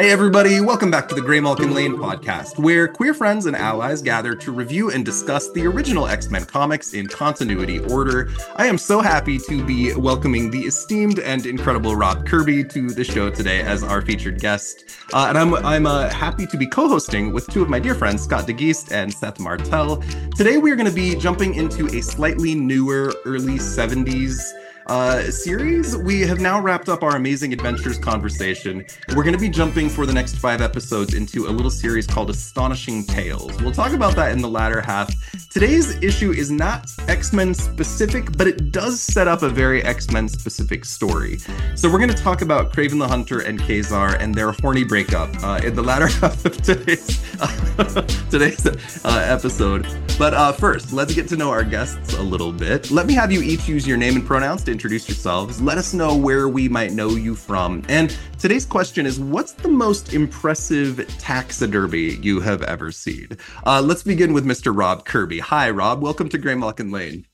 Hey, everybody, welcome back to the Graymalkin Lane podcast, where queer friends and allies gather to review and discuss the original X Men comics in continuity order. I am so happy to be welcoming the esteemed and incredible Rob Kirby to the show today as our featured guest. Uh, and I'm, I'm uh, happy to be co hosting with two of my dear friends, Scott DeGeest and Seth Martel. Today, we are going to be jumping into a slightly newer, early 70s uh, series. We have now wrapped up our Amazing Adventures conversation. We're going to be jumping for the next five episodes into a little series called Astonishing Tales. We'll talk about that in the latter half. Today's issue is not X Men specific, but it does set up a very X Men specific story. So we're going to talk about Kraven the Hunter and Ka-Zar and their horny breakup uh, in the latter half of today's uh, today's episode. But uh, first, let's get to know our guests a little bit. Let me have you each use your name and pronouns to introduce yourselves. Let us know where we might know you from. And today's question is what's the most impressive taxidermy you have ever seen? Uh, let's begin with Mr. Rob Kirby. Hi, Rob. Welcome to Graymalkin Lane.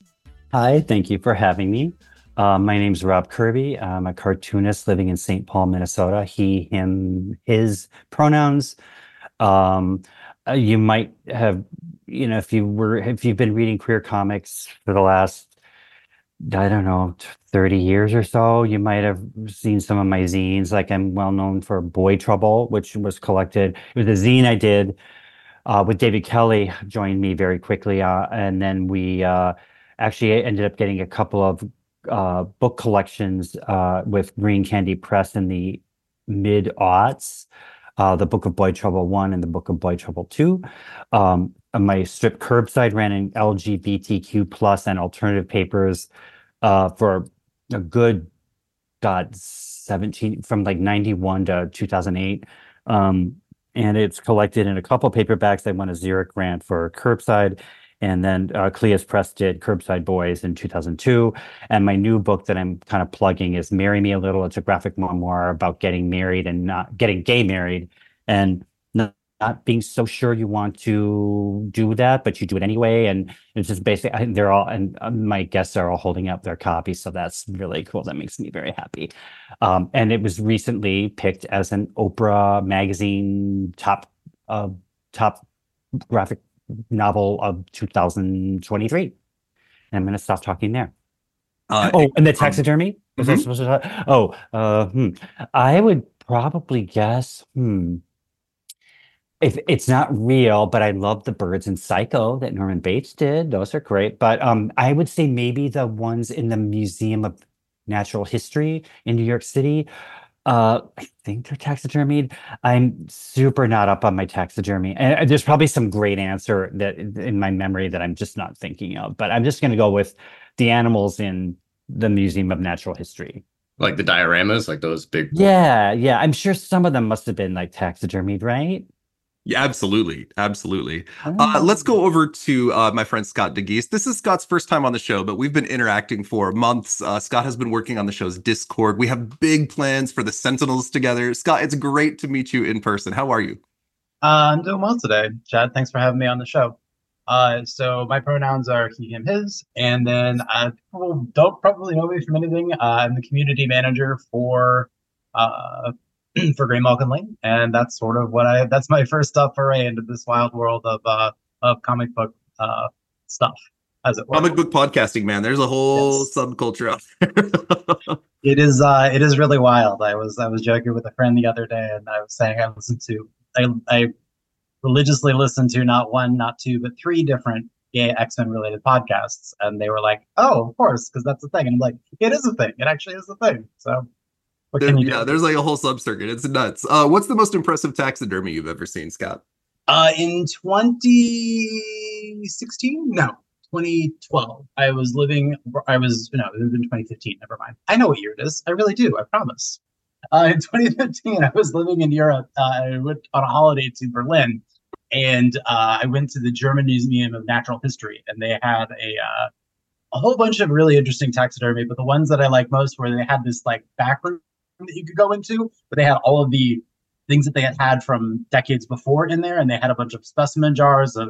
Hi, thank you for having me. Uh, my name's Rob Kirby. I'm a cartoonist living in St. Paul, Minnesota. He, him, his pronouns. Um, uh, you might have, you know, if you were, if you've been reading queer comics for the last I don't know, 30 years or so, you might have seen some of my zines. Like I'm well known for Boy Trouble, which was collected. It was a zine I did uh, with David Kelly, joined me very quickly. Uh, and then we uh, actually ended up getting a couple of uh, book collections uh, with Green Candy Press in the mid aughts. Uh, the Book of Boy Trouble 1 and the Book of Boy Trouble 2. Um, my strip curbside ran in LGBTQ plus and alternative papers uh, for a good god 17 from like 91 to 2008 um, and it's collected in a couple paperbacks i won a xeric grant for curbside and then uh, Cleis Press did Curbside Boys in 2002. And my new book that I'm kind of plugging is Marry Me a Little. It's a graphic memoir about getting married and not getting gay married and not being so sure you want to do that, but you do it anyway. And it's just basically, they're all, and uh, my guests are all holding up their copies. So that's really cool. That makes me very happy. Um, and it was recently picked as an Oprah magazine top, uh, top graphic novel of 2023. And I'm going to stop talking there. Uh, oh, and the um, taxidermy? Um, mm-hmm. I supposed to talk? Oh, uh, hmm. I would probably guess, hmm, if it's not real, but I love the birds in Psycho that Norman Bates did. Those are great. But um, I would say maybe the ones in the Museum of Natural History in New York City. Uh, I think they're taxidermied. I'm super not up on my taxidermy, and there's probably some great answer that in my memory that I'm just not thinking of. But I'm just going to go with the animals in the Museum of Natural History. Like the dioramas, like those big. Yeah, yeah. I'm sure some of them must have been like taxidermied, right? Yeah, absolutely, absolutely. Uh, oh. let's go over to uh, my friend Scott DeGeest. This is Scott's first time on the show, but we've been interacting for months. Uh, Scott has been working on the show's Discord. We have big plans for the Sentinels together. Scott, it's great to meet you in person. How are you? Uh, I'm doing well today, Chad. Thanks for having me on the show. Uh, so my pronouns are he, him, his, and then uh, people don't probably know me from anything. I'm the community manager for for Graymalkin Lane, and that's sort of what I that's my first step foray into this wild world of uh of comic book uh stuff. As it were. Comic book podcasting, man. There's a whole yes. subculture out there. it is uh it is really wild. I was I was joking with a friend the other day and I was saying I listened to I I religiously listened to not one, not two, but three different gay X-Men related podcasts. And they were like, Oh, of course, because that's the thing. And I'm like, it is a thing. It actually is a thing. So what can you yeah, do? there's like a whole sub circuit. It's nuts. Uh, what's the most impressive taxidermy you've ever seen, Scott? Uh, in 2016? No, 2012. I was living. I was no, it was in 2015. Never mind. I know what year it is. I really do. I promise. Uh, in 2015, I was living in Europe. Uh, I went on a holiday to Berlin, and uh, I went to the German Museum of Natural History, and they had a uh, a whole bunch of really interesting taxidermy. But the ones that I like most were they had this like back room that you could go into, but they had all of the things that they had had from decades before in there, and they had a bunch of specimen jars of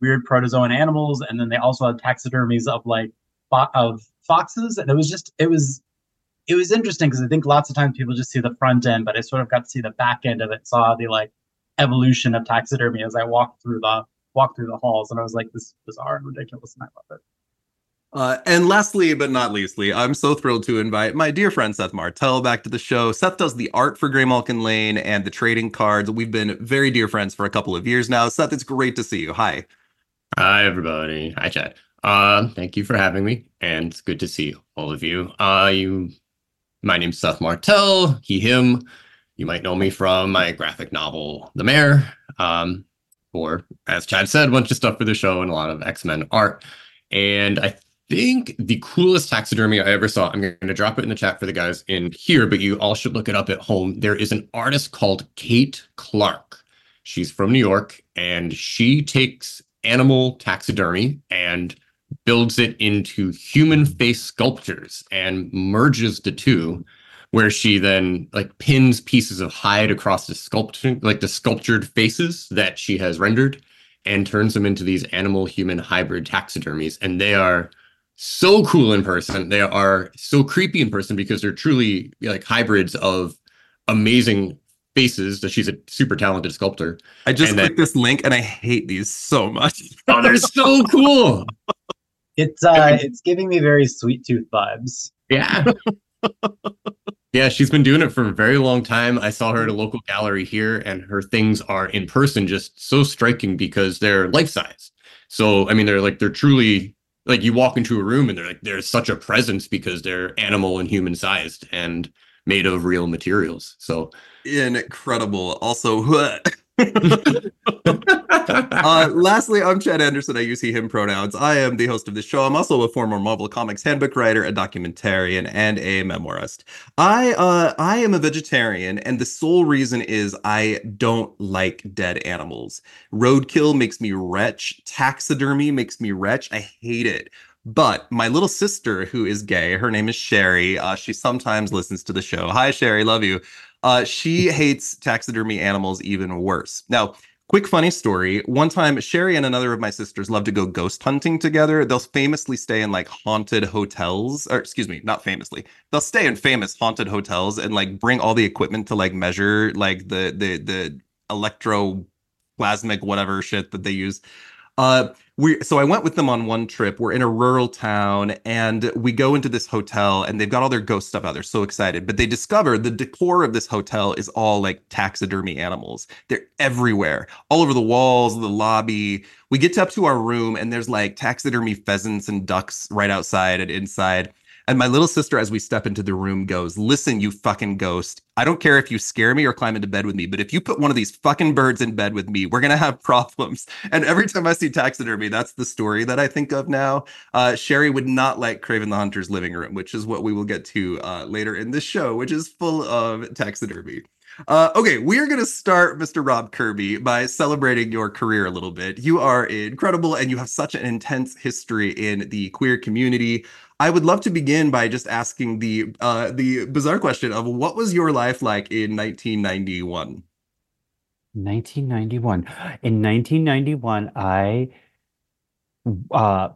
weird protozoan animals, and then they also had taxidermies of like fo- of foxes, and it was just it was it was interesting because I think lots of times people just see the front end, but I sort of got to see the back end of it, saw the like evolution of taxidermy as I walked through the walked through the halls, and I was like, this is bizarre and ridiculous, and I love it. Uh, and lastly, but not leastly, I'm so thrilled to invite my dear friend Seth Martel back to the show. Seth does the art for Graymalkin Lane and the trading cards. We've been very dear friends for a couple of years now. Seth, it's great to see you. Hi. Hi, everybody. Hi, Chad. Uh, thank you for having me, and it's good to see all of you. Uh, you, my name's Seth Martel. He, him. You might know me from my graphic novel, The Mare. Um, or as Chad said, a bunch of stuff for the show and a lot of X Men art. And I think the coolest taxidermy I ever saw, I'm going to drop it in the chat for the guys in here, but you all should look it up at home. There is an artist called Kate Clark. She's from New York and she takes animal taxidermy and builds it into human face sculptures and merges the two where she then like pins pieces of hide across the sculpture like the sculptured faces that she has rendered and turns them into these animal human hybrid taxidermies and they are so cool in person. They are so creepy in person because they're truly like hybrids of amazing faces. That she's a super talented sculptor. I just And clicked then- this link and I hate these so much. Oh, they're so cool. It's uh, it's giving me very sweet tooth vibes. Yeah. yeah, she's been doing it for a very long time. I saw her at a local gallery here, and her things are in person just so striking because they're life size. So, I mean, they're like, they're truly like you walk into a room and they're like, there's such a presence because they're animal and human sized and made of real materials. So, Incredible. Also, uh, lastly, I'm Chad Anderson. I use he, him pronouns. I am the host of this show. I'm also a former Marvel Comics handbook writer, a documentarian, and a memoirist. I uh, I am a vegetarian, and the sole reason is I don't like dead animals. Roadkill makes me retch. Taxidermy makes me retch. I hate it. But my little sister, who is gay, her name is Sherry. Uh, she sometimes listens to the show. Hi, Sherry. Love you. Uh, she hates taxidermy animals even worse. Now, quick funny story. One time, Sherry and another of my sisters love to go ghost hunting together. They'll famously stay in like haunted hotels, or excuse me, not famously. They'll stay in famous haunted hotels and like bring all the equipment to like measure like the the the electroplasmic whatever shit that they use. Uh, we so I went with them on one trip. We're in a rural town and we go into this hotel and they've got all their ghost stuff out. They're so excited, but they discover the decor of this hotel is all like taxidermy animals. They're everywhere, all over the walls, the lobby. We get up to our room and there's like taxidermy pheasants and ducks right outside and inside. And my little sister, as we step into the room, goes, Listen, you fucking ghost. I don't care if you scare me or climb into bed with me, but if you put one of these fucking birds in bed with me, we're going to have problems. And every time I see taxidermy, that's the story that I think of now. Uh, Sherry would not like Kraven the Hunter's living room, which is what we will get to uh, later in this show, which is full of taxidermy. Uh, okay, we are going to start, Mr. Rob Kirby, by celebrating your career a little bit. You are incredible and you have such an intense history in the queer community. I would love to begin by just asking the uh, the bizarre question of what was your life like in 1991? 1991. In 1991, I uh,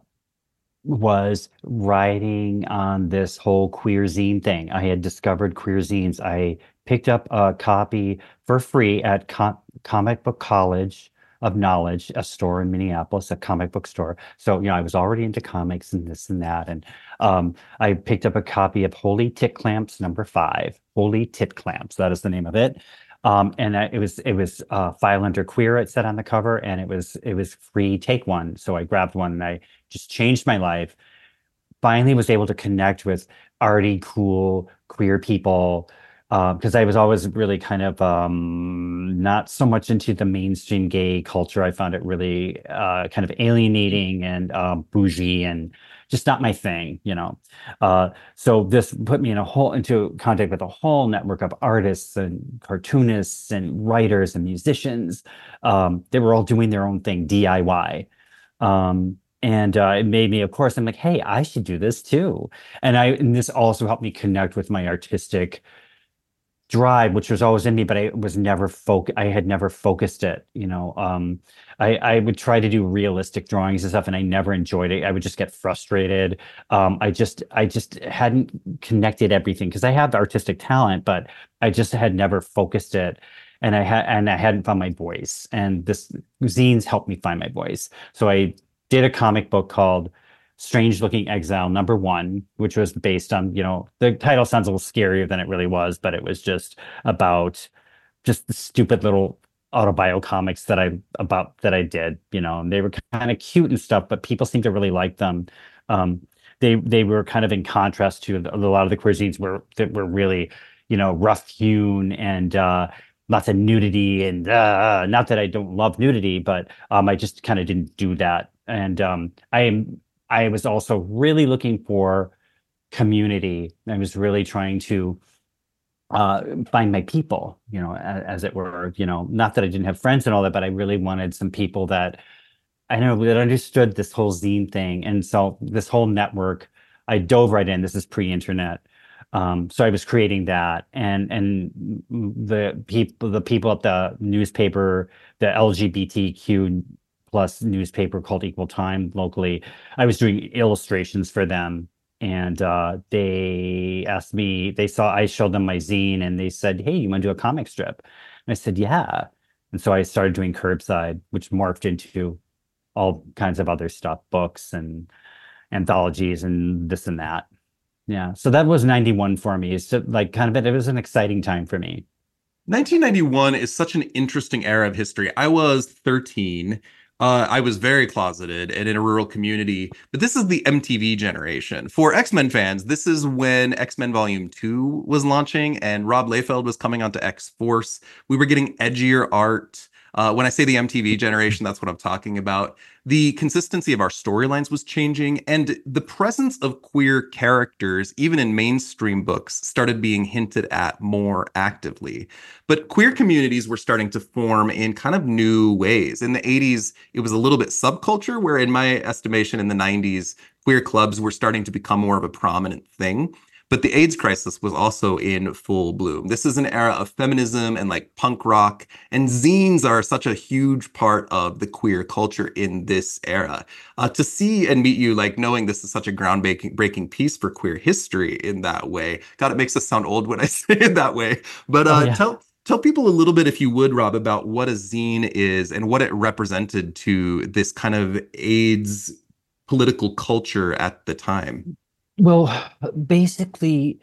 was writing on this whole queer zine thing. I had discovered queer zines. I picked up a copy for free at Com- Comic Book College of Knowledge, a store in Minneapolis, a comic book store. So, you know, I was already into comics and this and that. And um, I picked up a copy of Holy Tit Clamps number five. Holy Tit Clamps, that is the name of it. Um, and I, it was it was uh, file under queer. It said on the cover, and it was it was free. Take one. So I grabbed one, and I just changed my life. Finally, was able to connect with arty, cool, queer people because I was always really kind of um, not so much into the mainstream gay culture. I found it really uh, kind of alienating and um, bougie and just not my thing, you know. Uh, so this put me in a whole into contact with a whole network of artists and cartoonists and writers and musicians. Um, they were all doing their own thing DIY. Um, and uh, it made me, of course, I'm like, hey, I should do this too. And I and this also helped me connect with my artistic drive, which was always in me, but I was never foc I had never focused it, you know. Um, I, I would try to do realistic drawings and stuff, and I never enjoyed it. I would just get frustrated. Um, I just I just hadn't connected everything because I have artistic talent, but I just had never focused it. And I had and I hadn't found my voice. And this zines helped me find my voice. So I did a comic book called Strange Looking Exile number one, which was based on, you know, the title sounds a little scarier than it really was, but it was just about just the stupid little autobio comics that I about that I did, you know, and they were kind of cute and stuff, but people seemed to really like them. Um, they they were kind of in contrast to a lot of the cuisines were that were really, you know, rough hewn and uh, lots of nudity and uh, not that I don't love nudity, but um, I just kind of didn't do that. And um, I am I was also really looking for community. I was really trying to uh, find my people, you know, as, as, it were. You know, not that I didn't have friends and all that, but I really wanted some people that I know that understood this whole zine thing. And so this whole network, I dove right in. This is pre-internet. Um, so I was creating that, and and the people, the people at the newspaper, the LGBTQ plus newspaper called Equal Time locally. I was doing illustrations for them and uh, they asked me, they saw, I showed them my zine and they said, Hey, you want to do a comic strip? And I said, Yeah. And so I started doing curbside, which morphed into all kinds of other stuff, books and anthologies and this and that. Yeah. So that was 91 for me. It's like kind of, it was an exciting time for me. 1991 is such an interesting era of history. I was 13 uh, I was very closeted and in a rural community, but this is the MTV generation. For X Men fans, this is when X Men Volume 2 was launching and Rob Liefeld was coming onto X Force. We were getting edgier art. Uh, when I say the MTV generation, that's what I'm talking about. The consistency of our storylines was changing, and the presence of queer characters, even in mainstream books, started being hinted at more actively. But queer communities were starting to form in kind of new ways. In the 80s, it was a little bit subculture, where in my estimation, in the 90s, queer clubs were starting to become more of a prominent thing. But the AIDS crisis was also in full bloom. This is an era of feminism and like punk rock, and zines are such a huge part of the queer culture in this era. Uh, to see and meet you, like knowing this is such a groundbreaking breaking piece for queer history in that way. God, it makes us sound old when I say it that way. But uh, oh, yeah. tell tell people a little bit, if you would, Rob, about what a zine is and what it represented to this kind of AIDS political culture at the time. Well, basically,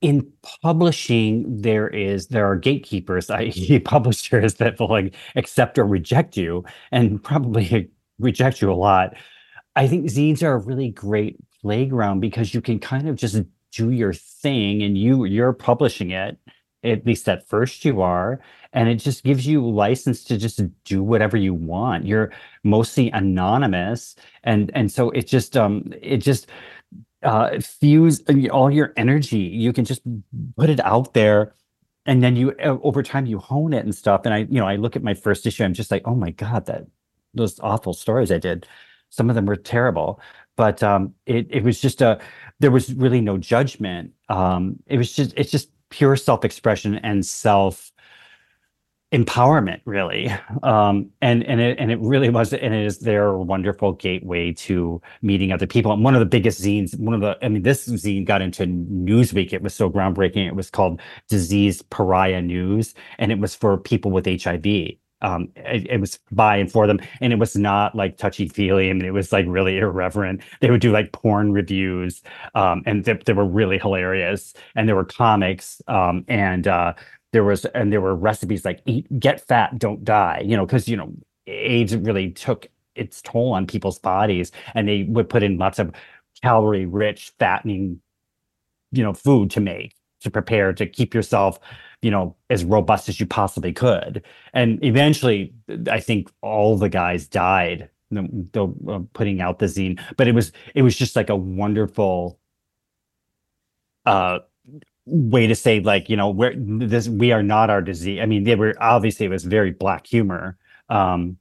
in publishing, there is there are gatekeepers, i.e., publishers that will like accept or reject you, and probably reject you a lot. I think zines are a really great playground because you can kind of just do your thing, and you you're publishing it. At least at first, you are, and it just gives you license to just do whatever you want. You're mostly anonymous, and and so it just um it just uh, fuse all your energy. You can just put it out there, and then you uh, over time you hone it and stuff. And I, you know, I look at my first issue. I'm just like, oh my god, that those awful stories I did. Some of them were terrible, but um, it it was just a there was really no judgment. Um, it was just it's just pure self expression and self empowerment really um, and and it and it really was and it is their wonderful gateway to meeting other people and one of the biggest zines one of the i mean this zine got into newsweek it was so groundbreaking it was called disease pariah news and it was for people with hiv um, it, it, was by and for them, and it was not like touchy feely. I mean, it was like really irreverent. They would do like porn reviews, um, and they, they were really hilarious. And there were comics, um, and uh, there was and there were recipes like eat get fat don't die you know because you know aids really took its toll on people's bodies and they would put in lots of calorie rich fattening you know food to make to prepare to keep yourself you know as robust as you possibly could. And eventually i think all the guys died the, the uh, putting out the zine but it was it was just like a wonderful uh way to say like you know we're this we are not our disease. I mean they were obviously it was very black humor um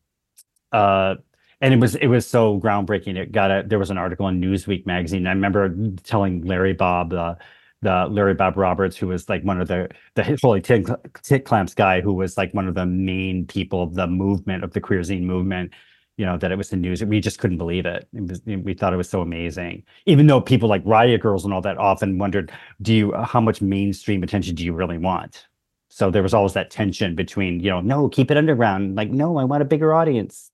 uh and it was it was so groundbreaking. It got a there was an article in newsweek magazine. I remember telling larry bob uh, the Larry Bob Roberts, who was like one of the the Holy Tit, tit Clamps guy, who was like one of the main people of the movement of the queer zine movement. You know that it was the news. We just couldn't believe it. it was, we thought it was so amazing. Even though people like Riot Girls and all that often wondered, do you how much mainstream attention do you really want? So there was always that tension between, you know, no, keep it underground. Like, no, I want a bigger audience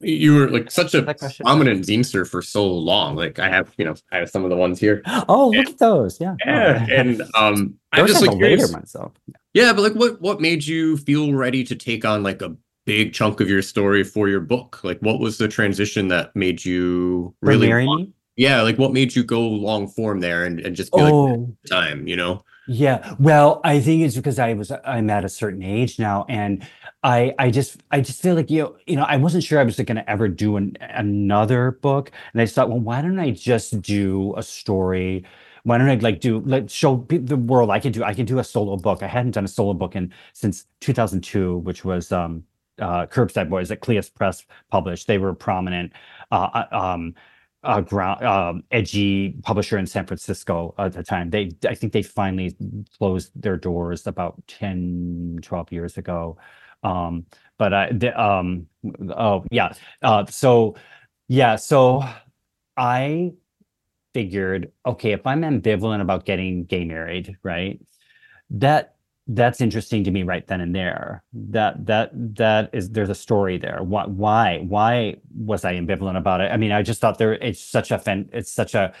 you were like such a prominent zinester for so long. Like I have, you know, I have some of the ones here. Oh, look at those! Yeah, yeah, oh. and um, I'm just like later myself. Yeah, but like, what what made you feel ready to take on like a big chunk of your story for your book? Like, what was the transition that made you really? Want, yeah, like what made you go long form there and and just be oh. like time, you know? Yeah, well, I think it's because I was I'm at a certain age now, and I I just I just feel like you know, you know I wasn't sure I was going to ever do an, another book, and I just thought, well, why don't I just do a story? Why don't I like do let show the world I can do I can do a solo book. I hadn't done a solo book in since 2002, which was um uh Curbside Boys that Cleis Press published. They were a prominent. Uh, uh um uh, ground um, edgy publisher in San Francisco at the time. They I think they finally closed their doors about 10, 12 years ago. Um, but I, the, um, oh yeah. Uh, so yeah, so I figured, okay, if I'm ambivalent about getting gay married, right? That that's interesting to me right then and there. That that that is there's a story there. Why why why was I ambivalent about it? I mean, I just thought there it's such a it's such a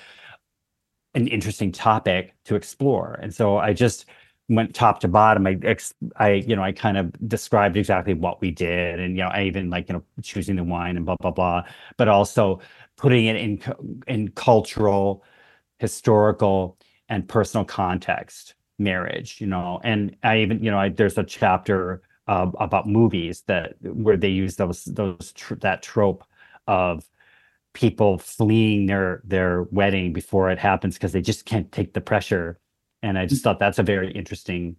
an interesting topic to explore, and so I just went top to bottom. I, ex, I, you know, I kind of described exactly what we did, and you know, I even like you know choosing the wine and blah blah blah, but also putting it in in cultural, historical, and personal context. Marriage, you know, and I even you know, I, there's a chapter uh, about movies that where they use those those tr- that trope of people fleeing their their wedding before it happens because they just can't take the pressure and I just thought that's a very interesting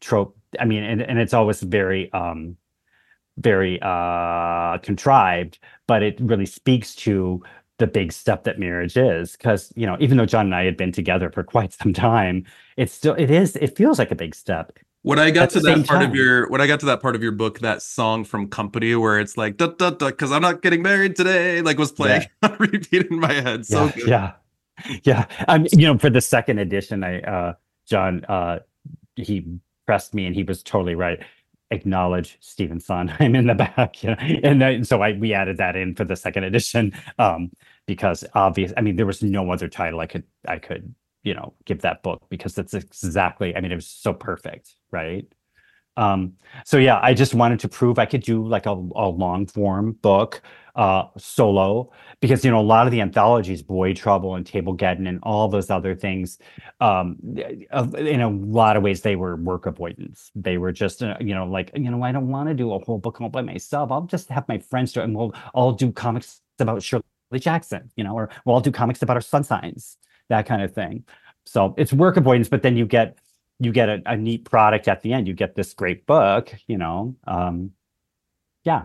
trope. I mean, and, and it's always very um very uh contrived, but it really speaks to the big step that marriage is. Cause you know, even though John and I had been together for quite some time, it's still it is it feels like a big step. When I got to that part time. of your when I got to that part of your book, that song from Company where it's like da da da because I'm not getting married today, like was playing yeah. on repeat in my head. So yeah, good. yeah. Yeah. I'm you know, for the second edition, I uh John, uh, he pressed me and he was totally right. Acknowledge Stephen Sondheim in the back, you know? and then, so I we added that in for the second edition um, because obvious. I mean, there was no other title I could I could you know give that book because that's exactly. I mean, it was so perfect, right? Um, so yeah, I just wanted to prove I could do like a, a long form book uh, solo because you know a lot of the anthologies, Boy Trouble and Tablegeddon and all those other things, um, in a lot of ways they were work avoidance. They were just uh, you know like you know I don't want to do a whole book all by myself. I'll just have my friends do it, and we'll all do comics about Shirley Jackson, you know, or we'll all do comics about our sun signs, that kind of thing. So it's work avoidance, but then you get you get a, a neat product at the end. You get this great book, you know. Um, yeah,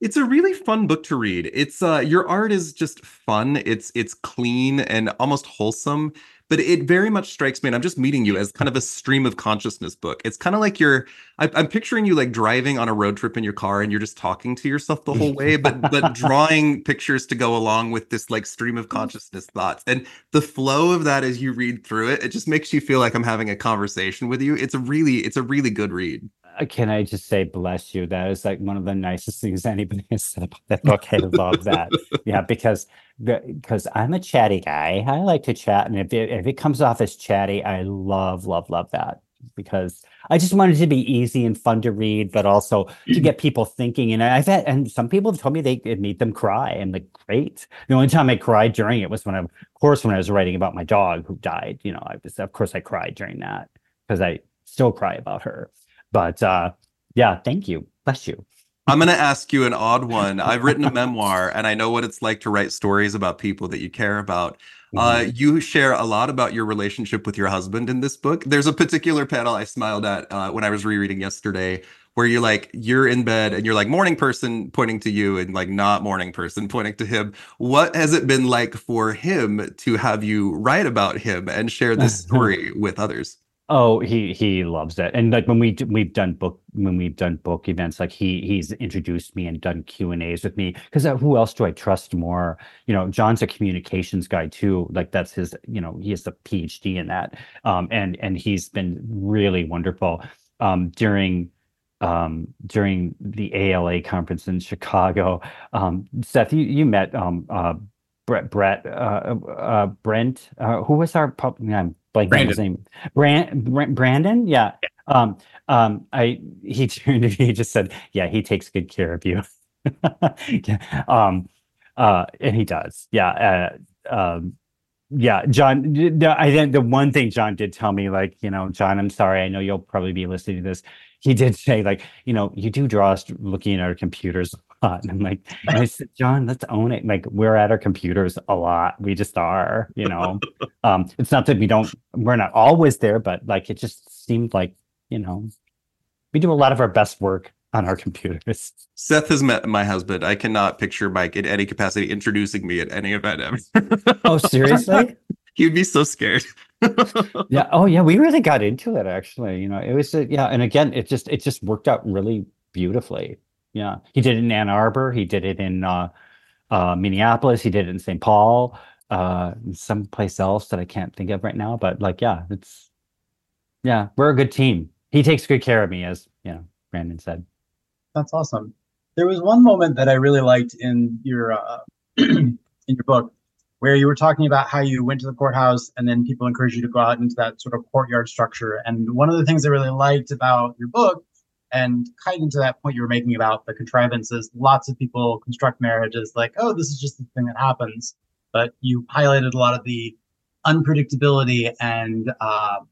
it's a really fun book to read. It's uh your art is just fun. It's it's clean and almost wholesome, but it very much strikes me and I'm just meeting you as kind of a stream of consciousness book. It's kind of like you're I, am picturing you like driving on a road trip in your car and you're just talking to yourself the whole way, but but drawing pictures to go along with this like stream of consciousness thoughts. And the flow of that as you read through it, it just makes you feel like I'm having a conversation with you. It's a really it's a really good read. Uh, can I just say bless you? That is like one of the nicest things anybody has said about that book. I love that. Yeah, because because I'm a chatty guy. I like to chat, and if it, if it comes off as chatty, I love love love that. because I just wanted to be easy and fun to read, but also to get people thinking. And I've had, and some people have told me they it made them cry. And like, great. The only time I cried during it was when I, of course, when I was writing about my dog who died. You know, I was, of course, I cried during that because I still cry about her. But uh, yeah, thank you. Bless you. I'm going to ask you an odd one. I've written a memoir and I know what it's like to write stories about people that you care about. Uh, Mhm. you share a lot about your relationship with your husband in this book. There's a particular panel I smiled at uh, when I was rereading yesterday where you're like, you're in bed and you're like morning person pointing to you and like not morning person pointing to him. What has it been like for him to have you write about him and share this story with others? Oh, he he loves it, and like when we we've done book when we've done book events, like he he's introduced me and done Q and A's with me because who else do I trust more? You know, John's a communications guy too. Like that's his, you know, he has a PhD in that, um, and and he's been really wonderful um, during um during the ALA conference in Chicago. Um, Seth, you you met um uh Brett Brett uh, uh Brent uh, who was our pub? I'm blanking on his name. Brand, Bran- Brandon, yeah. Um, um, I he turned to me, he just said, "Yeah, he takes good care of you." yeah. Um, uh, and he does. Yeah. Uh, um, yeah, John. the- I think the one thing John did tell me, like, you know, John, I'm sorry. I know you'll probably be listening to this. He did say, like, you know, you do draw us looking at our computers lot. And I'm like, and I said, John, let's own it. Like, we're at our computers a lot. We just are, you know. um, it's not that we don't, we're not always there, but like, it just seemed like, you know, we do a lot of our best work on our computers. Seth has met my husband. I cannot picture Mike in any capacity introducing me at any event ever. Oh, seriously? He'd be so scared. yeah oh yeah we really got into it actually you know it was uh, yeah and again it just it just worked out really beautifully yeah. He did it in ann arbor. He did it in uh uh minneapolis. He did it in st paul. Uh someplace else that i can't think of right now but like yeah it's yeah we're a good team. He takes good care of me as you know brandon said. That's awesome. There was one moment that I really liked in your uh, in your book where you were talking about how you went to the courthouse and then people encouraged you to go out into that sort of courtyard structure. And one of the things I really liked about your book and kind into that point you were making about the contrivances, lots of people construct marriages like, oh, this is just the thing that happens. But you highlighted a lot of the unpredictability and um,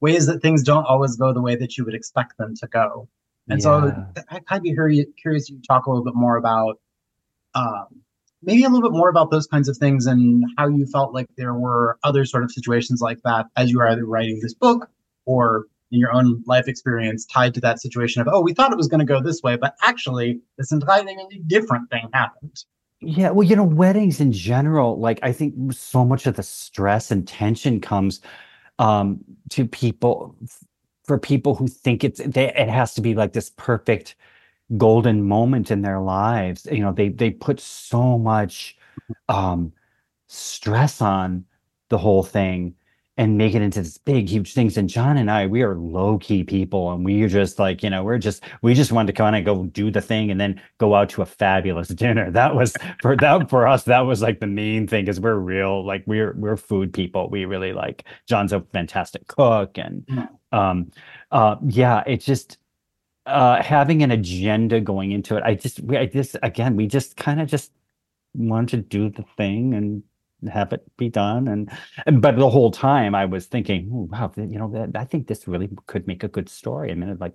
ways that things don't always go the way that you would expect them to go. And so I- I'd be curious you talk a little bit more about um, maybe a little bit more about those kinds of things and how you felt like there were other sort of situations like that as you were either writing this book or in your own life experience tied to that situation of, oh, we thought it was going to go this way, but actually this entirely different thing happened. Yeah, well, you know, weddings in general, like I think so much of the stress and tension comes um to people for people who think it's they, it has to be like this perfect golden moment in their lives. You know, they they put so much um stress on the whole thing and make it into this big huge things and john and i we are low-key people and we are just like you know we're just we just wanted to kind of go do the thing and then go out to a fabulous dinner. That was for that for us that was like the main thing because we're real like we're we're food people. We really like john's a fantastic cook and Mm. um uh yeah it's just uh having an agenda going into it i just we i just again we just kind of just wanted to do the thing and have it be done. And, and but the whole time i was thinking "Ooh, wow you know that, i think this really could make a good story. I mean, gonna like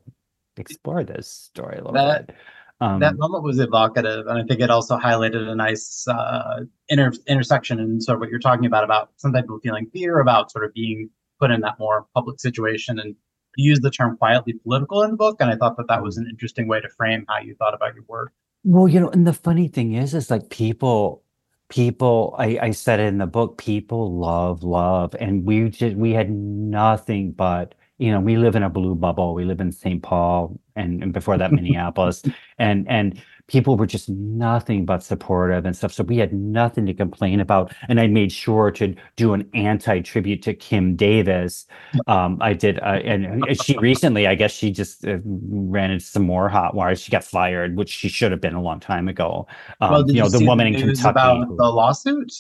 explore this story a little That- bit. Um that moment was evocative, and I think it also highlighted a nice uh, inter- intersection in sort of what you're talking about about some people feeling fear about sort of being put in that more public situation, and you use the term quietly political in the book, and I thought that that was an interesting way to frame how you thought about your work. Well, you know, and the funny thing is, is like people, people, I, I said it in the book, people love love. And we just, we had nothing but, you know, we live in a blue bubble. We live in St. Paul and, and before that, Minneapolis. And, and people were just nothing but supportive and stuff. So we had nothing to complain about. And I made sure to do an anti tribute to Kim Davis. Um, I did, uh, and she recently, I guess she just uh, ran into some more hot wires. She got fired, which she should have been a long time ago. Um, well, you know, the woman in Kentucky. about who- the lawsuit.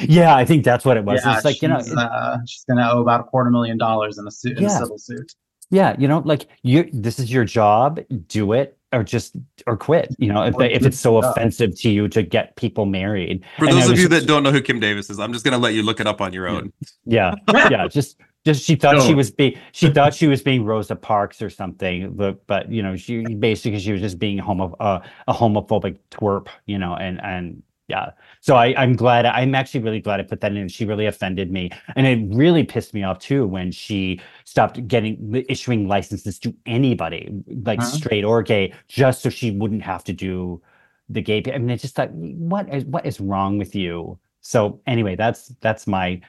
Yeah, I think that's what it was. yeah, it's like, you know, she's, uh, she's going to owe about a quarter million dollars in a suit, in a civil suit. Yeah, you know, like you this is your job, do it or just or quit. You know, if if it's so just- offensive to you to get people married. For And those of you that don't know who Kim Davis is, I'm just gonna let you look it up on your own. Yeah, yeah, just just she thought she was being she thought she was being Rosa Parks or something, but but you know she basically she was just being homo uh, a homophobic twerp, you know, and and yeah. So I I'm glad I'm actually really glad I put that in. She really offended me, and it really pissed me off too when she stopped getting issuing licenses to anybody, like Uh-huh. straight or gay, just so she wouldn't have to do the gay. I mean, it's just like what is what is wrong with you? So anyway, that's that's my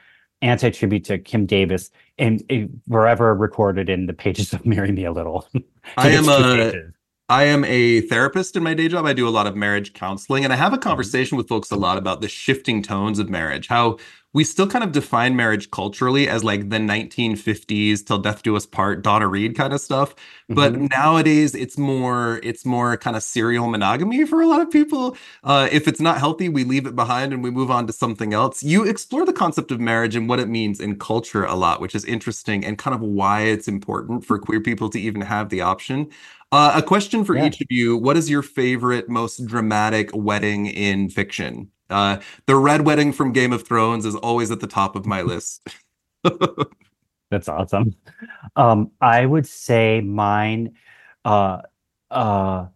anti-tribute to Kim Davis and forever recorded in the pages of Marry Me a Little. I am a pages. I am a therapist in my day job. I do a lot of marriage counseling, and I have a conversation with folks a lot about the shifting tones of marriage. How we still kind of define marriage culturally as like the 1950s till death do us part, Donna Reed kind of stuff. But Mhm. nowadays, it's more it's more kind of serial monogamy for a lot of people. Uh, if it's not healthy, we leave it behind and we move on to something else. You explore the concept of marriage and what it means in culture a lot, which is interesting and kind of why it's important for queer people to even have the option. Uh, a question for Yeah. each of you. What is your favorite, most dramatic wedding in fiction? Uh, the red wedding from Game of Thrones is always at the top of my list. That's awesome. Um, I would say mine, uh, uh,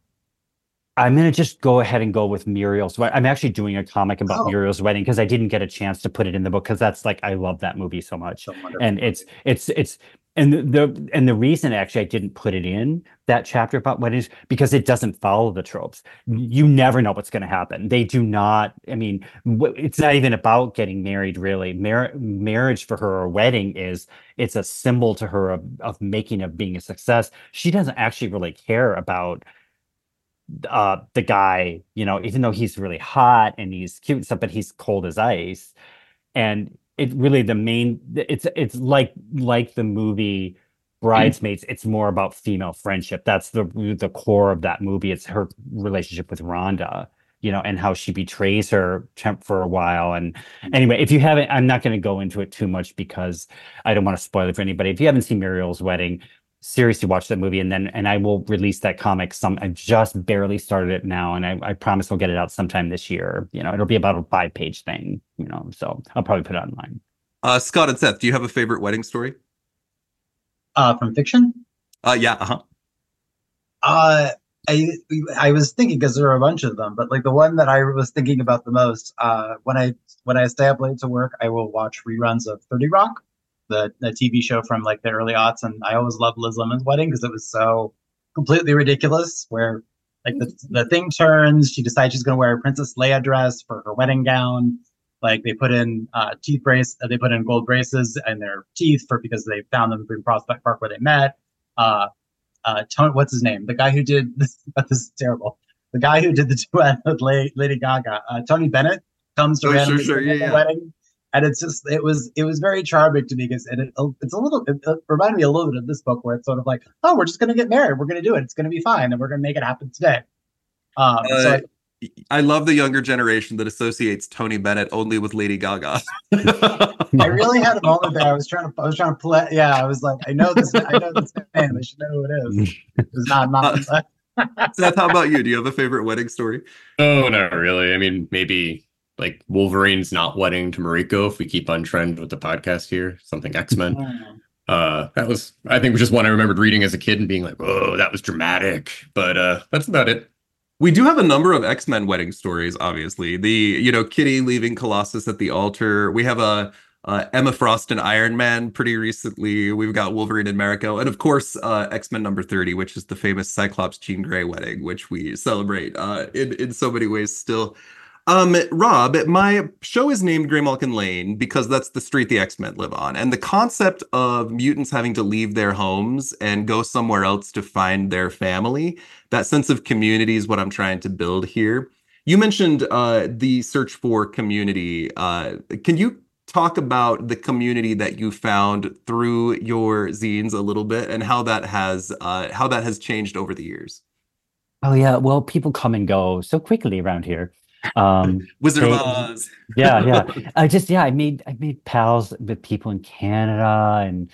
I'm gonna just go ahead and go with Muriel's. wed- I'm actually doing a comic about Oh. Muriel's wedding because I didn't get a chance to put it in the book because that's like I love that movie so much. So and it's it's it's and the, and the reason actually I didn't put it in that chapter about what is because it doesn't follow the tropes. You never know what's going to happen. They do not. I mean, it's not even about getting married. Really, Mar- marriage for her or wedding is it's a symbol to her of, of making of being a success. She doesn't actually really care about uh the guy you know even though he's really hot and he's cute and stuff but he's cold as ice and it really the main it's it's like like the movie bridesmaids. It's more about female friendship. That's the the core of that movie. It's her relationship with rhonda you know and how she betrays her temp for a while. And anyway if you haven't i'm not going to go into it too much because i don't want to spoil it for anybody. If you haven't seen muriel's wedding seriously watch that movie and then and i will release that comic some I've just barely started it now and i, I promise we'll get it out sometime this year you know it'll be about a five page thing you know so i'll probably put it online Uh, Scott and Seth, do you have a favorite wedding story? uh, from fiction. Uh, yeah, uh-huh. Uh, I I was thinking because there are a bunch of them, but like the one that I was thinking about the most, uh, when I when I stay up late to work, I will watch reruns of Thirty Rock, the the TV show from like the early aughts, and I always loved Liz Lemon's wedding because it was so completely ridiculous. Where like the the thing turns, she decides she's going to wear a Princess Leia dress for her wedding gown. Like they put in uh, teeth brace, uh, they put in gold braces in their teeth for because they found them in Prospect Park where they met. Uh, uh, Tony, what's his name? The guy who did this, this is terrible. The guy who did the duet with La- Lady Gaga, uh, Tony Bennett, comes to Oh, sure, sure, yeah, the yeah. wedding, and it's just it was it was very charming to me because it, it it's a little it, it reminded me a little bit of this book where it's sort of like oh we're just gonna get married we're gonna do it it's gonna be fine and we're gonna make it happen today. Um, so Uh, I- I love the younger generation that associates Tony Bennett only with Lady Gaga. I really had a moment there. I was trying to, I was trying to play. Yeah, I was like, I know this, I know this name. I should know who it is. It's not, not. Seth, how about you? Do you have a favorite wedding story? Oh, not really. I mean, maybe like Wolverine's not wedding to Mariko if we keep on trend with the podcast here. Something X Men. Uh, that was I think was just one I remembered reading as a kid and being like, "Whoa, that was dramatic." But uh, that's about it. We do have a number of X-Men wedding stories, obviously. The, you know, Kitty leaving Colossus at the altar. We have a uh, Emma Frost and Iron Man pretty recently. We've got Wolverine and Mariko. And of course, uh, X-Men number 30, which is the famous Cyclops Jean Grey wedding, which we celebrate uh, in, in so many ways still. Um, Rob, my show is named Graymalkin Lane because that's the street the X-Men live on. And the concept of mutants having to leave their homes and go somewhere else to find their family, that sense of community is what I'm trying to build here. You mentioned uh, the search for community. Uh, can you talk about the community that you found through your zines a little bit and how that has uh, how that has changed over the years? oh yeah well people come and go so quickly around here um Wizard of Oz. yeah yeah i just yeah i made i made pals with people in canada and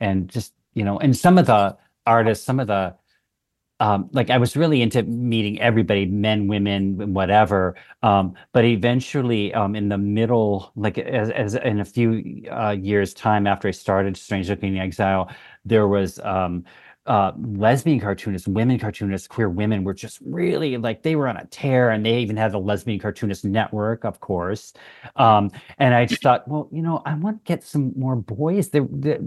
and just you know, and some of the artists, some of the um, like I was really into meeting everybody, men, women, whatever. Um, but eventually, um, in the middle, like as, as in a few uh, years' time after I started Strange Looking Exile, there was um, uh, lesbian cartoonists, women cartoonists, queer women were just really like they were on a tear, and they even had the lesbian cartoonist network, of course. Um, and I just thought, well, you know, I want to get some more boys. They,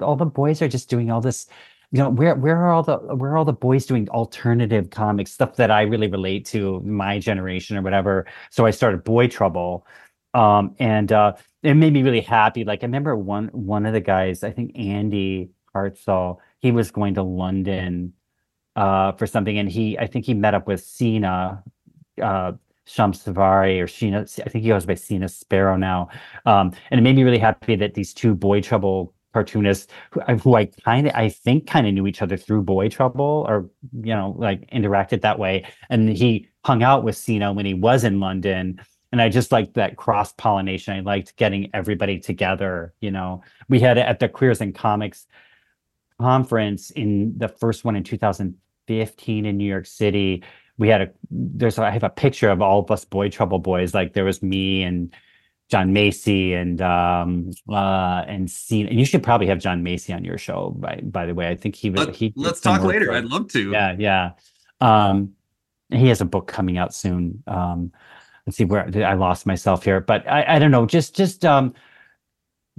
all the boys are just doing all this you know where where are all the where are all the boys doing alternative comics stuff that i really relate to my generation or whatever so i started boy trouble um, and uh, it made me really happy like i remember one one of the guys i think andy hartzell he was going to london uh, for something and he i think he met up with Sina uh Shamsavari or Sheena, I think he goes by Sina Sparrow now. Um, and it made me really happy that these two Boy Trouble cartoonists who, who I kind of I think kind of knew each other through Boy Trouble or you know like interacted that way. And he hung out with Sina when he was in London. And I just liked that cross pollination. I liked getting everybody together. You know, we had at the Queers and Comics conference in the first one in 2015 in New York City. We had a there's I have a picture of all of us Boy Trouble boys. Like there was me and Jon Macy and um uh and Sina. And you should probably have Jon Macy on your show by by the way. I think he was Let, he let's talk later. I'd love to. Yeah, yeah. Um he has a book coming out soon. Um let's see where I lost myself here. But I, I don't know, just just um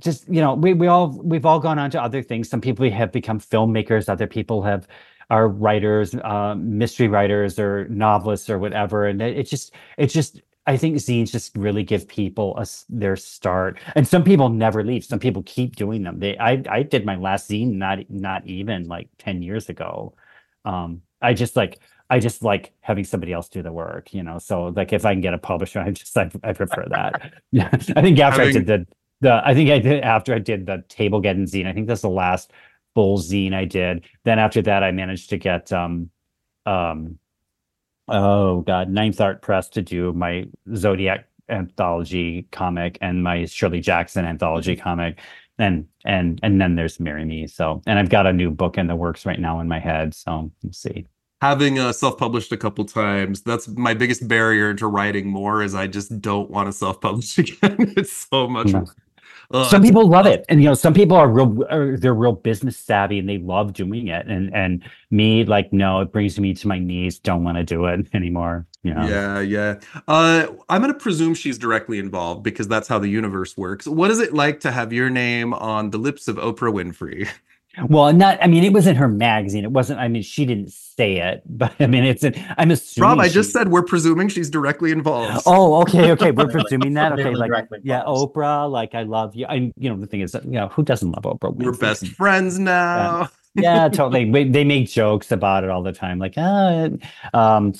just you know, we we all we've all gone on to other things. Some people have become filmmakers, other people have are writers, uh, mystery writers or novelists or whatever. And it, it's just it's just I think zines just really give people a, their start, and some people never leave. Some people keep doing them. They, I, I did my last zine not not even like ten years ago. Um, I just like I just like having somebody else do the work, you know. So like if I can get a publisher, I just I, I prefer that. Yeah, I think after having... I did the I think I did after I did the table getting zine. I think that's the last bull zine I did. Then after that, I managed to get um um oh god, Ninth Art Press to do my Zodiac anthology comic and my Shirley Jackson anthology comic. And and and then there's Marry Me. So and I've got a new book in the works right now in my head. So we'll see. Having uh, self-published a couple times, that's my biggest barrier to writing more. Is I just don't want to self-publish again. it's so much. Uh, some people love it, and you know, some people are real. Are, they're real business savvy, and they love doing it. And and me, like, no, it brings me to my knees. Don't want to do it anymore. You know? Yeah, yeah. Uh, I'm gonna presume she's directly involved because that's how the universe works. What is it like to have your name on the lips of Oprah Winfrey? Well, not. I mean, it was in her magazine. It wasn't. I mean, she didn't say it, but I mean, it's. An, I'm assuming. Rob, I just said we're presuming she's directly involved. Oh, okay, okay. We're presuming that. Okay, like yeah, Oprah. Like I love you. I, you know, the thing is, you know, who doesn't love Oprah? We're best friends now. Yeah, yeah totally. They make jokes about it all the time. Like, ah, um,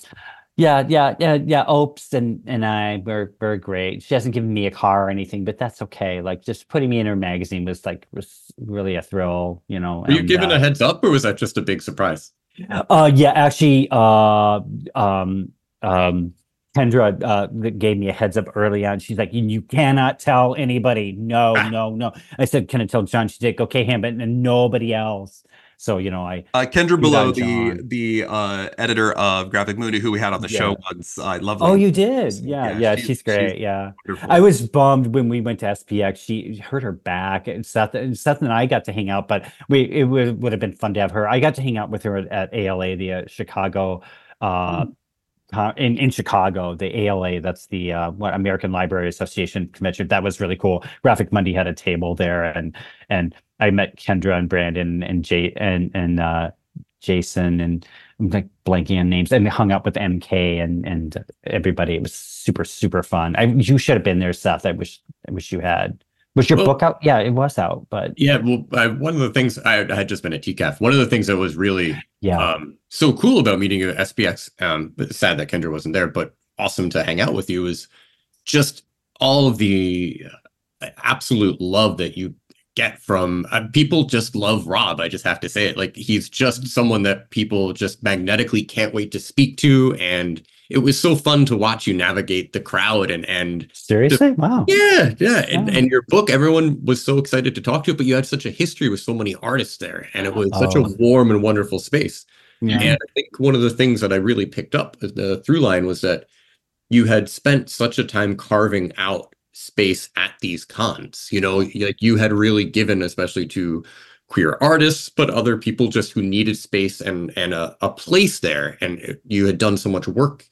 yeah, yeah, yeah, yeah. Opes and and I were very great. She hasn't given me a car or anything, but that's okay. Like just putting me in her magazine was like was really a thrill, you know. Were you given uh, a heads up, or was that just a big surprise? Uh, yeah, actually, uh, um, um, Kendra uh, gave me a heads up early on. She's like, "You cannot tell anybody." No, ah. no, no. I said, "Can I tell John?" She's like, "Okay, him, but nobody else." So you know, I uh, Kendra Boileau, the the uh, editor of Graphic Mundi, who we had on the yeah. show once. I love. Oh, you did? Yeah, yeah. yeah she's, she's, great. She's yeah, wonderful. I was bummed when we went to SPX. She hurt her back, and Seth and Seth and I got to hang out, but we it would would have been fun to have her. I got to hang out with her at, at ALA, the uh, Chicago. Uh, mm in in Chicago, the ALA, that's the uh, what American Library Association convention. That was really cool. Graphic Mundi had a table there, and and I met Kendra and Brandon and Jay and and uh, Jason and I'm like blanking on names and hung out with MK and and everybody. It was super super fun. I you should have been there, Seth. I wish I wish you had. Was your well, book out? Yeah, it was out, but yeah. Well, I, one of the things I, I, had just been at TCAF. One of the things that was really yeah um, so cool about meeting you at SPX. Um, sad that Kendra wasn't there, but awesome to hang out with you. Is just all of the uh, absolute love that you get from uh, people just love Rob. I just have to say it. Like he's just someone that people just magnetically can't wait to speak to, and it was so fun to watch you navigate the crowd and and seriously, wow, yeah, yeah, and, and your book, everyone was so excited to talk to it, but you had such a history with so many artists there, and it was oh. such a oh. warm and wonderful space. Yeah. And I think one of the things that I really picked up the through line was that you had spent such a time carving out space at these cons. You know, like you had really given, especially to queer artists, but other people just who needed space and and a, a place there. And you had done so much work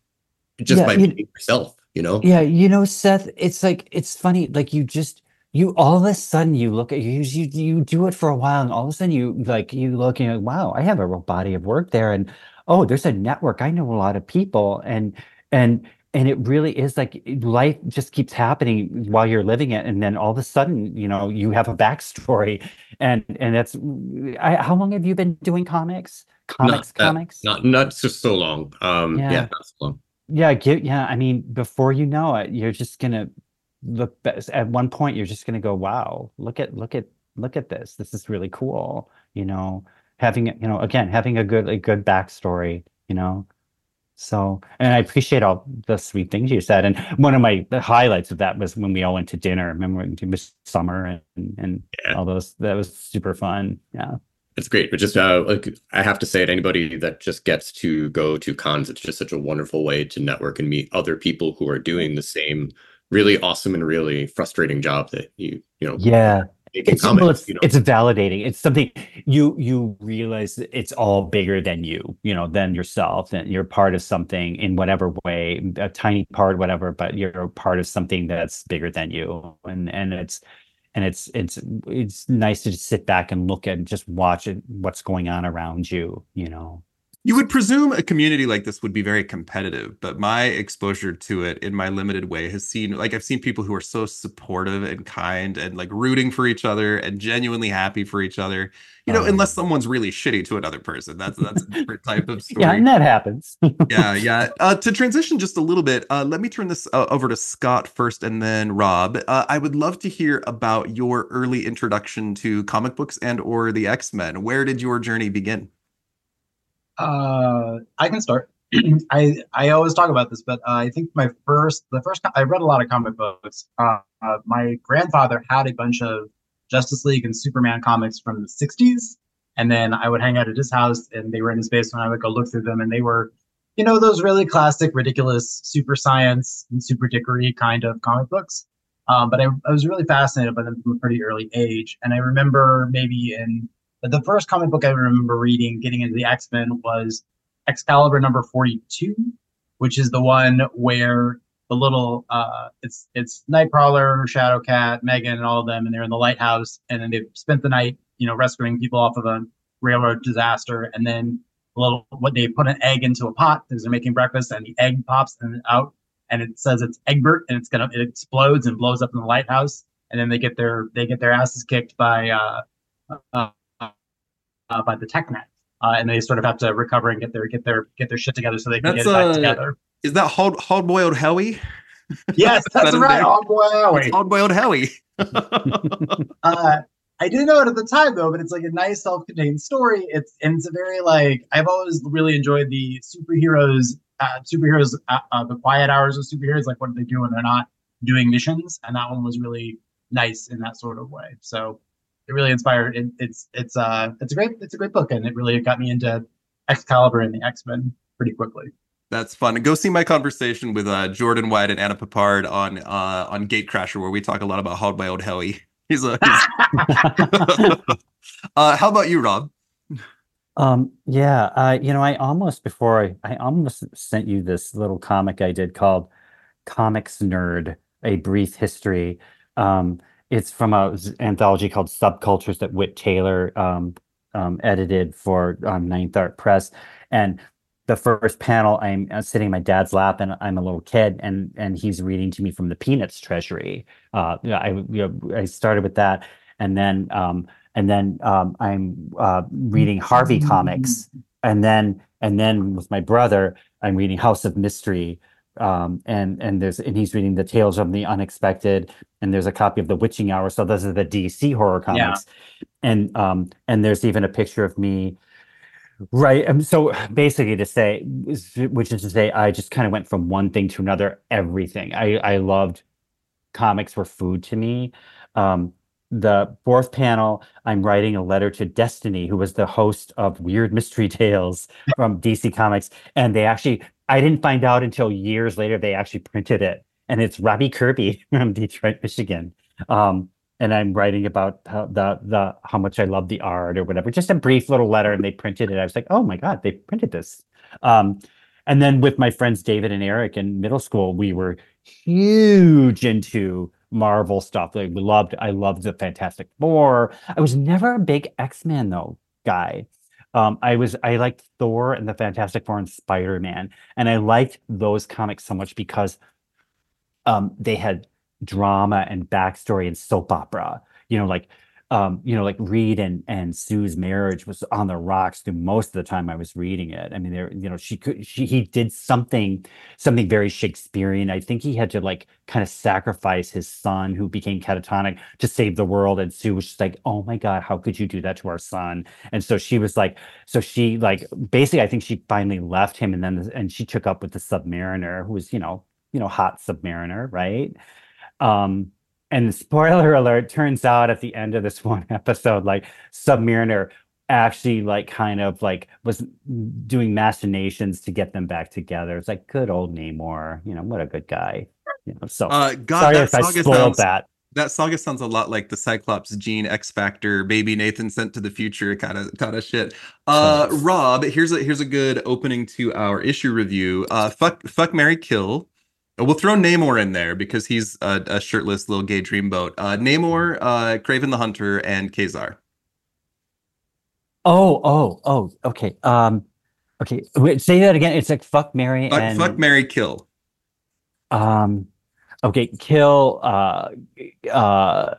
just yeah, by you, being yourself. You know. Yeah, you know, Seth. It's like it's funny. Like you just you all of a sudden you look at you you you do it for a while and all of a sudden you like you look and you're like wow i have a real body of work there and oh there's a network i know a lot of people and and and it really is like life just keeps happening while you're living it and then all of a sudden you know you have a backstory. And and that's I, how long have you been doing comics? Comics not, comics? not not just so long. Um yeah, yeah so long. Yeah get, yeah i mean before you know it you're just gonna look at one point you're just gonna go wow look at look at look at this. This is really cool you know? Having you know again having a good a good backstory you know so, and I appreciate all the sweet things you said. And one of my highlights of that was when we all went to dinner. Remember to Miss Summer and and yeah. all those. That was super fun. Yeah. It's great, but just uh, like I have to say, it anybody that just gets to go to cons, it's just such a wonderful way to network and meet other people who are doing the same really awesome and really frustrating job that you you know yeah it's, well, it's, you know? it's validating. It's something you you realize it's all bigger than you you know than yourself and you're part of something in whatever way a tiny part whatever but you're part of something that's bigger than you. And and it's and it's it's it's nice to just sit back and look and just watch it, what's going on around you you know you would presume a community like this would be very competitive, but my exposure to it in my limited way has seen like I've seen people who are so supportive and kind and like rooting for each other and genuinely happy for each other. You know, um, unless someone's really shitty to another person. That's that's a different type of story. Yeah, and that happens. yeah, yeah. Uh, to transition just a little bit, uh, let me turn this uh, over to Scott first and then Rob. Uh, I would love to hear about your early introduction to comic books and or the X-Men. Where did your journey begin? Uh, I can start. I I always talk about this, but uh, I think my first the first I read a lot of comic books. Uh, uh, my grandfather had a bunch of Justice League and Superman comics from the '60s, and then I would hang out at his house, and they were in his basement. I would go look through them, and they were, you know, those really classic, ridiculous super science and super dickery kind of comic books. Um, but I, I was really fascinated by them from a pretty early age, and I remember maybe in the first comic book I remember reading, getting into the X Men, was Excalibur number forty two, which is the one where the little uh, it's it's Nightcrawler, Shadowcat, Meggan, and all of them, and they're in the lighthouse, and then they've spent the night, you know, rescuing people off of a railroad disaster, and then little what they put an egg into a pot because they're making breakfast, and the egg pops and out, and it says it's Egbert, and it's gonna it explodes and blows up in the lighthouse, and then they get their they get their asses kicked by uh, uh uh, by the TechNet, uh, and they sort of have to recover and get their get their get their shit together so they can that's, get it back uh, together. Is that hard hard boiled Howie? Yes, that's right, hard boiled Howie. Hard boiled Howie. uh, I didn't know it at the time though, but it's like a nice self-contained story. It's and it's a very like I've always really enjoyed the superheroes, uh, superheroes, uh, uh, the quiet hours of superheroes. Like what do they do when they're not doing missions? And that one was really nice in that sort of way. So it really inspired. It, it's it's uh it's a great it's a great book, and it really got me into Excalibur and the X Men pretty quickly. That's fun. Go see my conversation with uh, Jordan White and Anna Peppard on uh, on Gatecrasher, where we talk a lot about Hard Boiled Howie. He's a. He's... uh, how about you, Rob? Um, yeah, uh, you know, I almost before I, I almost sent you this little comic I did called Comics Nerd: A Brief History. Um, it's from a anthology called Subcultures that Whit Taylor um, um, edited for um, Ninth Art Press. And the first panel, I'm uh, sitting in my dad's lap, and I'm a little kid, and and he's reading to me from the Peanuts Treasury. Uh, I you know, I started with that, and then um, and then um, I'm uh, reading Harvey comics, and then and then with my brother, I'm reading House of Mystery, um, and and there's and he's reading the Tales of the Unexpected, and there's a copy of the Witching Hour. So those are the DC horror comics, and um, and there's even a picture of me. Right. Um, so basically, to say, which is to say, I just kind of went from one thing to another. Everything. I I loved comics were food to me. Um, the fourth panel, I'm writing a letter to Destiny, who was the host of Weird Mystery Tales from DC Comics. And they actually, I didn't find out until years later, they actually printed it. And it's Robbie Kirby from Detroit, Michigan. Um, and I'm writing about how, the the how much I love the art or whatever. Just a brief little letter, and they printed it. I was like, oh my god, they printed this. Um, and then with my friends David and Eric in middle school, we were huge into Marvel stuff. Like we loved, I loved the Fantastic Four. I was never a big X Men though guy. Um, I was I liked Thor and the Fantastic Four and Spider Man, and I liked those comics so much because um, they had drama and backstory and soap opera. You know, like um, you know, like Reed and and Sue's marriage was on the rocks through most of the time I was reading it. I mean, there, you know, she could, she he did something, something very Shakespearean. I think he had to like kind of sacrifice his son, who became catatonic, to save the world. And Sue was just like, "Oh my God, how could you do that to our son?" And so she was like, so she like basically, I think she finally left him, and then and she took up with the Submariner, who was you know, you know, hot Submariner, right? Um, and spoiler alert turns out at the end of this one episode like submariner actually like kind of like was doing machinations to get them back together. It's like good old namor you know what a good guy. You know so uh god sorry that if i saga spoiled sounds, that. that saga sounds a lot like the cyclops Jean x factor baby nathan sent to the future kind of kind of shit. Uh rob here's a here's a good opening to our issue review. Uh fuck fuck mary kill We'll throw Namor in there because he's a, a shirtless little gay dreamboat. Uh, Namor, uh, Kraven the Hunter, and Kazar. oh oh oh okay um okay wait, say that again it's like fuck mary Fuck, and fuck Mary Kill. um okay kill uh uh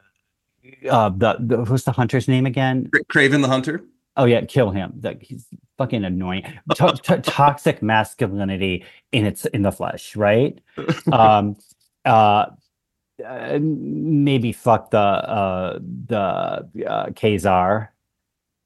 uh the, the who's the hunter's name again Kraven the Hunter. Oh yeah, kill him. Like he's fucking annoying. To- to- toxic masculinity in its in the flesh, right? Um, uh, uh, maybe fuck the uh the uh Kazar,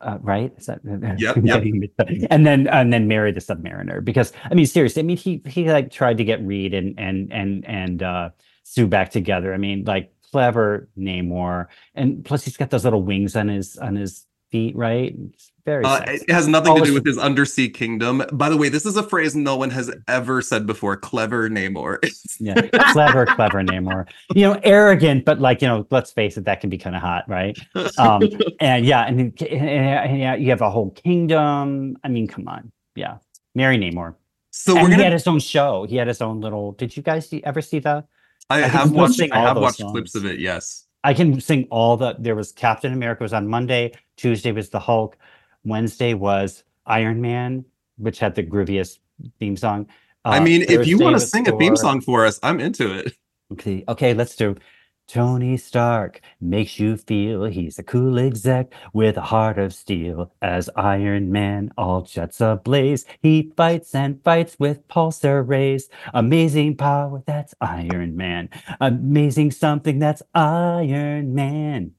uh, right? Is that Yep, yep. getting mixed up. and then and then marry the Submariner because I mean seriously, I mean he he like tried to get Reed and and and and uh Sue back together. I mean like clever Namor, and plus he's got those little wings on his on his feet, right? It's very Uh, it has nothing to do with his undersea kingdom. By the way, this is a phrase no one has ever said before. Clever Namor. Yeah, clever, clever Namor. You know, arrogant, but like you know, let's face it, that can be kind of hot, right? Um, and yeah, and, and, yeah, you have a whole kingdom. I mean, come on, yeah, Mary Namor. so and we're he gonna. had his own show. He had his own little. Did you guys see, ever see the? I, think have watched. I have watched songs. clips of it. Yes. I can sing all the. There was Captain America was on Monday. Tuesday was the Hulk. Wednesday was Iron Man, which had the grooviest theme song. I Uh, mean, if you want to sing a theme song for us, I'm into it. Okay, okay, let's do. Tony Stark makes you feel he's a cool exec with a heart of steel. As Iron Man, all jets ablaze, he fights and fights with pulsar rays. Amazing power, that's Iron Man. Amazing something, that's Iron Man.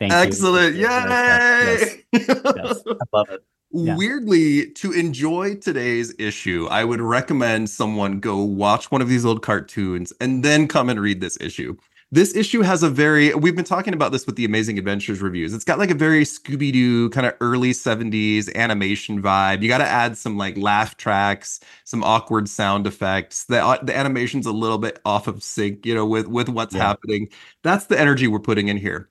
Thank you. Excellent. Yes, Yay. yes, yes. I love it. Yeah. Weirdly, to enjoy today's issue, I would recommend someone go watch one of these old cartoons and then come and read this issue. This issue has a very, we've been talking about this with the Amazing Adventures reviews. It's got like a very Scooby Doo kind of early 70s animation vibe. You got to add some like laugh tracks, some awkward sound effects. The, uh, the animation's a little bit off of sync, you know, with, with what's Yeah. happening. That's the energy we're putting in here.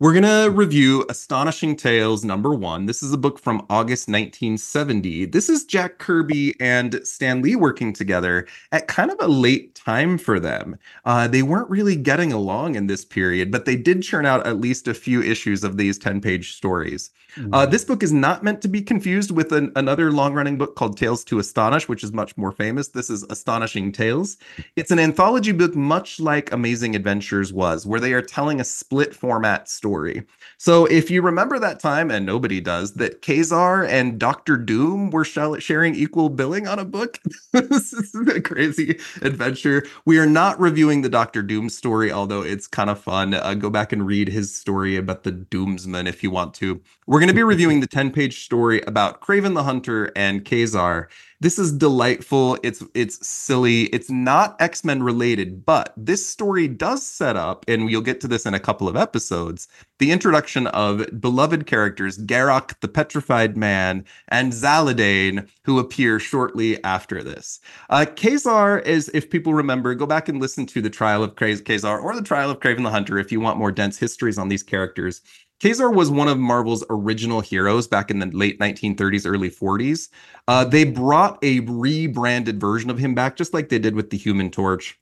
We're going to review Astonishing Tales number one. This is a book from August 1970. This is Jack Kirby and Stan Lee working together at kind of a late time for them. Uh, they weren't really getting along in this period, but they did churn out at least a few issues of these 10 page stories. Uh, this book is not meant to be confused with an, another long running book called Tales to Astonish, which is much more famous. This is Astonishing Tales. It's an anthology book, much like Amazing Adventures was, where they are telling a split format story. So if you remember that time, and nobody does, that Ka-Zar and Doctor Doom were sharing equal billing on a book, this is a crazy adventure. We are not reviewing the Doctor Doom story, although it's kind of fun. Uh, go back and read his story about the Doomsman if you want to. We're going to be reviewing the 10 page story about Kraven the Hunter and Ka-Zar. This is delightful. It's it's silly. It's not X-Men related, but this story does set up, and we'll get to this in a couple of episodes, the introduction of beloved characters Garokk the Petrified Man and Zaladane, who appear shortly after this. Uh, Ka-Zar is, if people remember, go back and listen to the Trial of Ka-Zar or the Trial of Kraven the Hunter if you want more dense histories on these characters. Ka-Zar was one of Marvel's original heroes back in the late 1930s, early 40s. Uh, they brought a rebranded version of him back, just like they did with the Human Torch.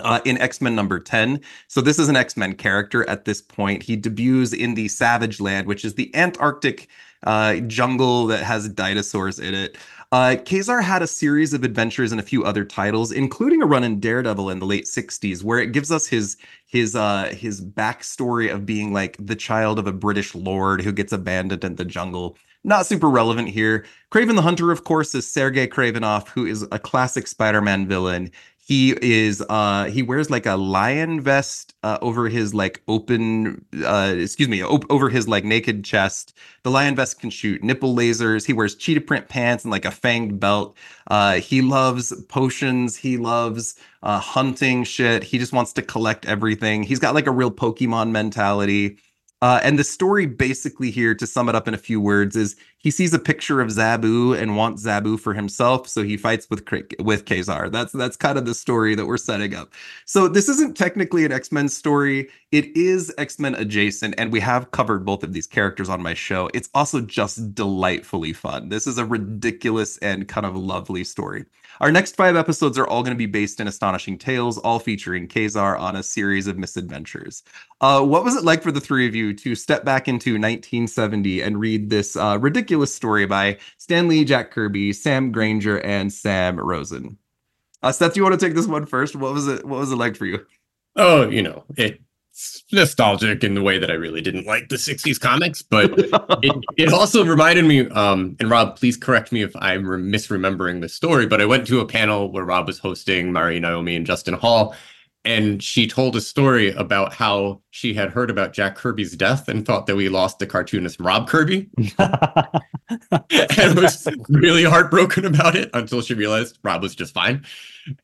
Uh, in X Men number 10. So, this is an X Men character at this point. He debuts in the Savage Land, which is the Antarctic uh, jungle that has dinosaurs in it. Uh, Ka-Zar had a series of adventures and a few other titles, including a run in Daredevil in the late '60s, where it gives us his his uh his backstory of being like the child of a British lord who gets abandoned in the jungle. Not super relevant here. Kraven the Hunter, of course, is Sergei Kravinoff, who is a classic Spider-Man villain he is uh he wears like a lion vest uh, over his like open uh excuse me op- over his like naked chest. The lion vest can shoot nipple lasers. He wears cheetah print pants and like a fanged belt. Uh he loves potions. He loves uh hunting shit. He just wants to collect everything. He's got like a real pokemon mentality uh, and the story basically here, to sum it up in a few words, is he sees a picture of Zabu and wants Zabu for himself, so he fights with with Ka-Zar. That's that's kind of the story that we're setting up. So this isn't technically an X Men story; it is X Men adjacent, and we have covered both of these characters on my show. It's also just delightfully fun. This is a ridiculous and kind of lovely story. Our next five episodes are all going to be based in astonishing tales, all featuring Ka-Zar on a series of misadventures. Uh, what was it like for the three of you to step back into 1970 and read this uh, ridiculous story by Stan Lee, Jack Kirby, Sam Grainger, and Sam Rosen? Uh, Seth, do you want to take this one first? What was it? What was it like for you? Oh, you know, it nostalgic in the way that I really didn't like the 60s comics, but it, it also reminded me, um, and Rob, please correct me if I'm misremembering the story, but I went to a panel where Rob was hosting Mari Naomi and Justin Hall, and she told a story about how she had heard about Jack Kirby's death and thought that we lost the cartoonist Rob Kirby. and was really heartbroken about it until she realized Rob was just fine.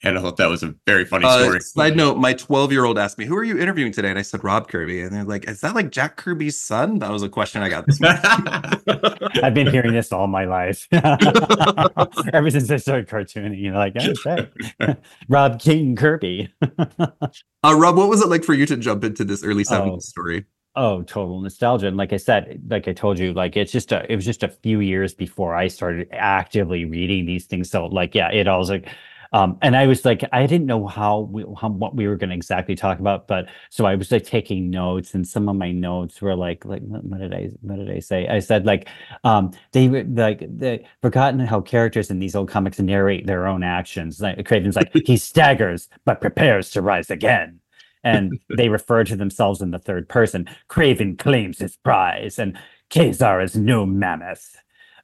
And I thought that was a very funny uh, story. Side note, my 12 year old asked me, Who are you interviewing today? And I said, Rob Kirby. And they're like, Is that like Jack Kirby's son? That was a question I got this morning. I've been hearing this all my life. Ever since I started cartooning, you know, like, oh, Rob King Kirby. uh, Rob, what was it like for you to jump into this early 70s oh. story? Oh, total nostalgia. And like I said, like I told you, like it's just a it was just a few years before I started actively reading these things. So like, yeah, it all was like um, and I was like, I didn't know how, we, how what we were going to exactly talk about, but so I was like taking notes, and some of my notes were like, like what did I, what did I say? I said like, um, they were like they forgotten how characters in these old comics narrate their own actions. Like Kraven's like he staggers but prepares to rise again and they refer to themselves in the third person. Kraven claims his prize, and Ka-Zar is no mammoth.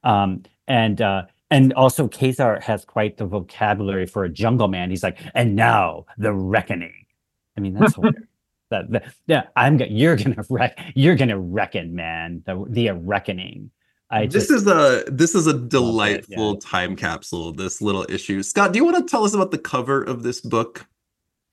Um, and uh, and also Ka-Zar has quite the vocabulary for a jungle man. He's like, and now the reckoning. I mean, that's hilarious. That, that, yeah, I'm you're gonna wreck you're gonna reckon, man. The the reckoning. I this is a this is a delightful it, yeah. time capsule. This little issue. Scott, do you want to tell us about the cover of this book?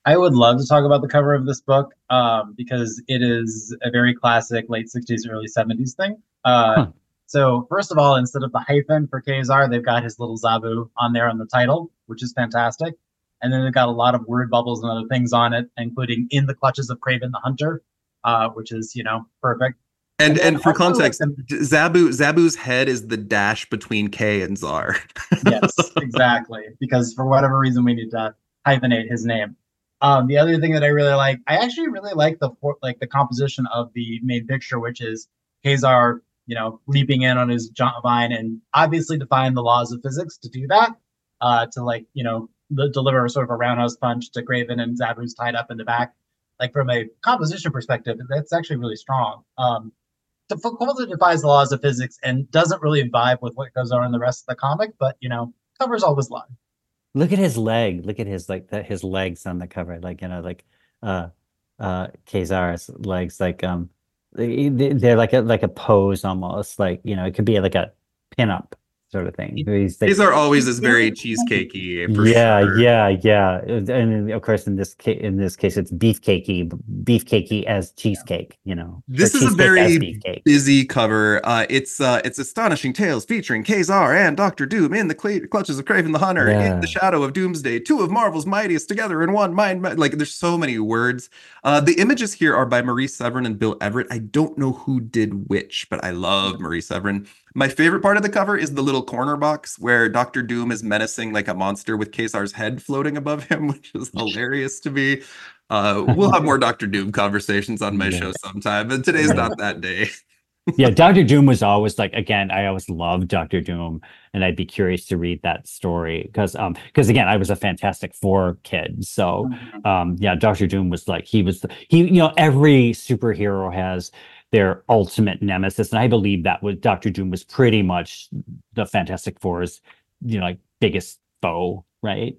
I would love to talk about the cover of this book um, because it is a very classic late 60s, early 70s thing. Uh, huh. So, first of all, instead of the hyphen for Ka-Zar, they've got his little Zabu on there on the title, which is fantastic. And then they've got a lot of word bubbles and other things on it, including In the Clutches of Kraven the Hunter. uh, which is you know perfect. And And and for like, context, Zabu Zabu's head is the dash between K and Czar. yes, exactly. Because for whatever reason, we need to hyphenate his name. Um, the other thing that I really like, I actually really like the for- like the composition of the main picture, which is Kazar, you know, leaping in on his vine and obviously defying the laws of physics to do that, uh, to like you know the, deliver sort of a roundhouse punch to Kraven and Zabu's tied up in the back. Like from a composition perspective, that's actually really strong. Um, completely defies the laws of physics and doesn't really vibe with what goes on in the rest of the comic, but you know, covers all his line. Look at his leg. Look at his like his legs on the cover. Like you know, like uh uh Kazar's legs, like um they're like a like a pose almost. Like, you know, it could be like a pinup sort of thing. he's like, These are always is very cheesecakey. Yeah, sure. yeah, yeah. And of course in this case in this case it's beefcakey, beefcakey as cheesecake, you know. This is a very busy cover. Uh, it's uh, it's astonishing tales featuring Kazar and Doctor Doom in the cl- clutches of Kraven the Hunter, in the shadow of Doomsday, two of Marvel's mightiest together in one mind. Like there's so many words. Uh, the images here are by Marie Severin and Bill Everett. I don't know who did which, but I love Marie Severin. My favorite part of the cover is the little corner box where Doctor Doom is menacing like a monster with Kazar's head floating above him, which is hilarious to me. Uh, we'll have more Doctor Doom conversations on my Yeah. show sometime, but today's not that day. yeah, Doctor Doom was always like again, I always loved Doctor Doom, and I'd be curious to read that story because um because again, I was a Fantastic Four kid, so um yeah, Doctor Doom was like he was the, he you know every superhero has their ultimate nemesis, and I believe that was Doctor Doom was pretty much the Fantastic Four's you know like biggest foe, right?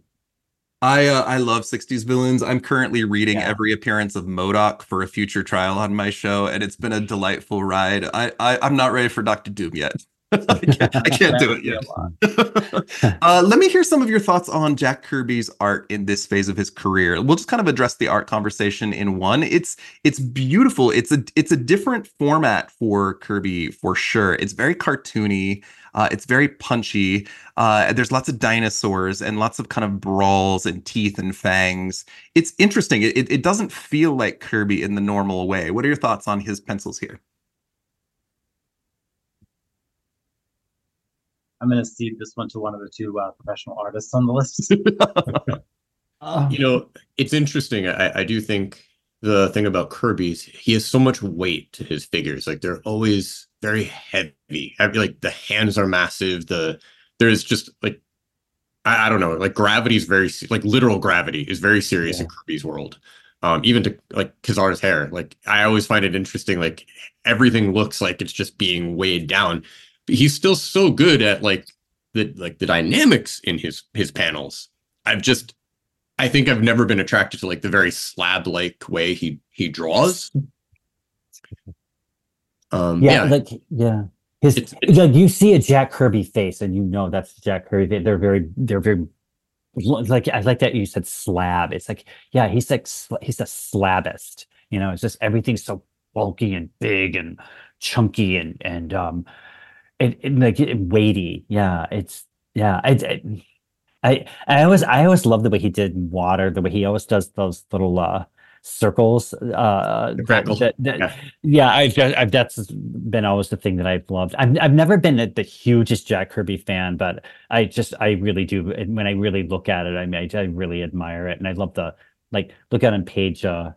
I uh, I love 60s villains. I'm currently reading Yeah. every appearance of MODOK for a future trial on my show, and it's been a delightful ride. I, I I'm not ready for Doctor Doom yet. I can't, I can't do it yet. uh, let me hear some of your thoughts on Jack Kirby's art in this phase of his career. We'll just kind of address the art conversation in one. It's it's beautiful. It's a it's a different format for Kirby for sure. It's very cartoony. Uh, it's very punchy. Uh, there's lots of dinosaurs and lots of kind of brawls and teeth and fangs. It's interesting. It, it, it doesn't feel like Kirby in the normal way. What are your thoughts on his pencils here? I'm going to cede this one to one of the two uh, professional artists on the list. Oh, You know, it's interesting. I, I do think the thing about Kirby's, he has so much weight to his figures. Like they're always very heavy. I feel like the hands are massive. The there's just like I, I don't know, like gravity is very like literal gravity is very serious in Kirby's world. Um, even to like Kazar's hair. Like I always find it interesting. Like everything looks like it's just being weighed down. But he's still so good at like the like the dynamics in his his panels. I've just I think I've never been attracted to like the very slab like way he he draws. Um yeah, yeah, like yeah. His It's- it's- like you see a Jack Kirby face and you know that's Jack Kirby. They- They're very they're very like I like that you said slab. It's like yeah, he's like he's a slabist. You know, it's just everything's so bulky and big and chunky and and um it, it like it, weighty. Yeah, it's yeah. I, I I I always I always love the way he did water. The way he always does those little uh circles. Uh, that- that- Yeah. yeah, I've, just- I've that's been always the thing that I've loved. I've I've never been the, the hugest Jack Kirby fan, but I just I really do. And when I really look at it, I mean, I, I really admire it, and I love the like look at on page uh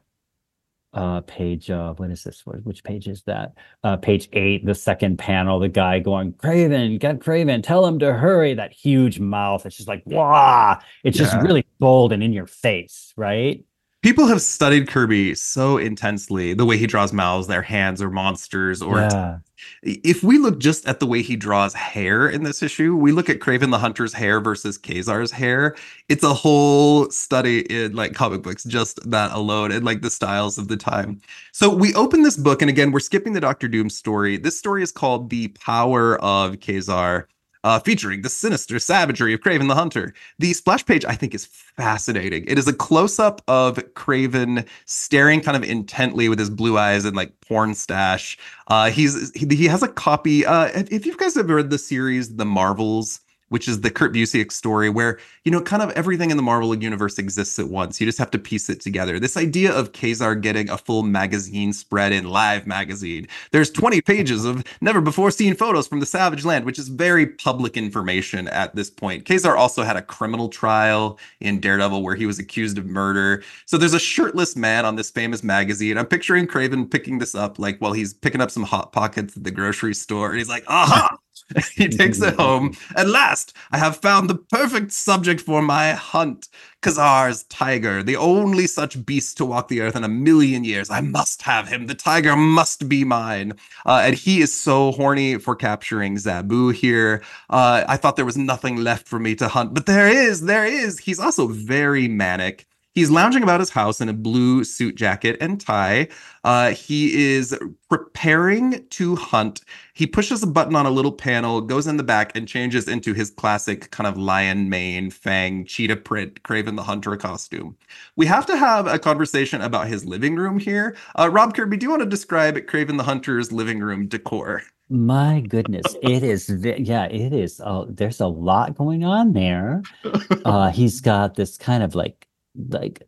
uh page uh what is this which page is that? Uh page eight the second panel the guy going kraven get kraven tell him to hurry. That huge mouth it's just like wow it's just really bold and in your face right? People have studied Kirby so intensely, the way he draws mouths, their hands, or monsters, or yeah if we look just at the way he draws hair in this issue, we look at Kraven the Hunter's hair versus Kazar's hair. It's a whole study in like comic books, just that alone, and like the styles of the time. So we open this book, and again, we're skipping the Doctor Doom story. This story is called The Power of Kazar. Uh, featuring the sinister savagery of Kraven the Hunter. The splash page, I think, is fascinating. It is a close up of Kraven staring kind of intently with his blue eyes and like porn stash uh, he's he, he has a copy. Uh, if if you guys have read the series The Marvels, which is the Kurt Busiek story where, you know, kind of everything in the Marvel universe exists at once. You just have to piece it together. This idea of Ka-Zar getting a full magazine spread in Live magazine. There's 20 pages of never before seen photos from the Savage Land, which is very public information at this point. Ka-Zar also had a criminal trial in Daredevil where he was accused of murder. So there's a shirtless man on this famous magazine. I'm picturing Kraven picking this up like while he's picking up some hot pockets at the grocery store and he's like, "Aha!" he takes it home. At last, I have found the perfect subject for my hunt. Ka-Zar's tiger, the only such beast to walk the earth in a million years. I must have him. The tiger must be mine. Uh, and he is so horny for capturing Zabu here. Uh, I thought there was nothing left for me to hunt, but there is, there is. He's also very manic. He's lounging about his house in a blue suit jacket and tie. Uh, he is preparing to hunt. He pushes a button on a little panel, goes in the back, and changes into his classic kind of lion mane, fang, cheetah print, Kraven the Hunter costume. We have to have a conversation about his living room here. Uh, Rob Kirby, do you want to describe Kraven the Hunter's living room decor? My goodness, it is. Yeah, it is. Uh, there's a lot going on there. Uh, he's got this kind of like like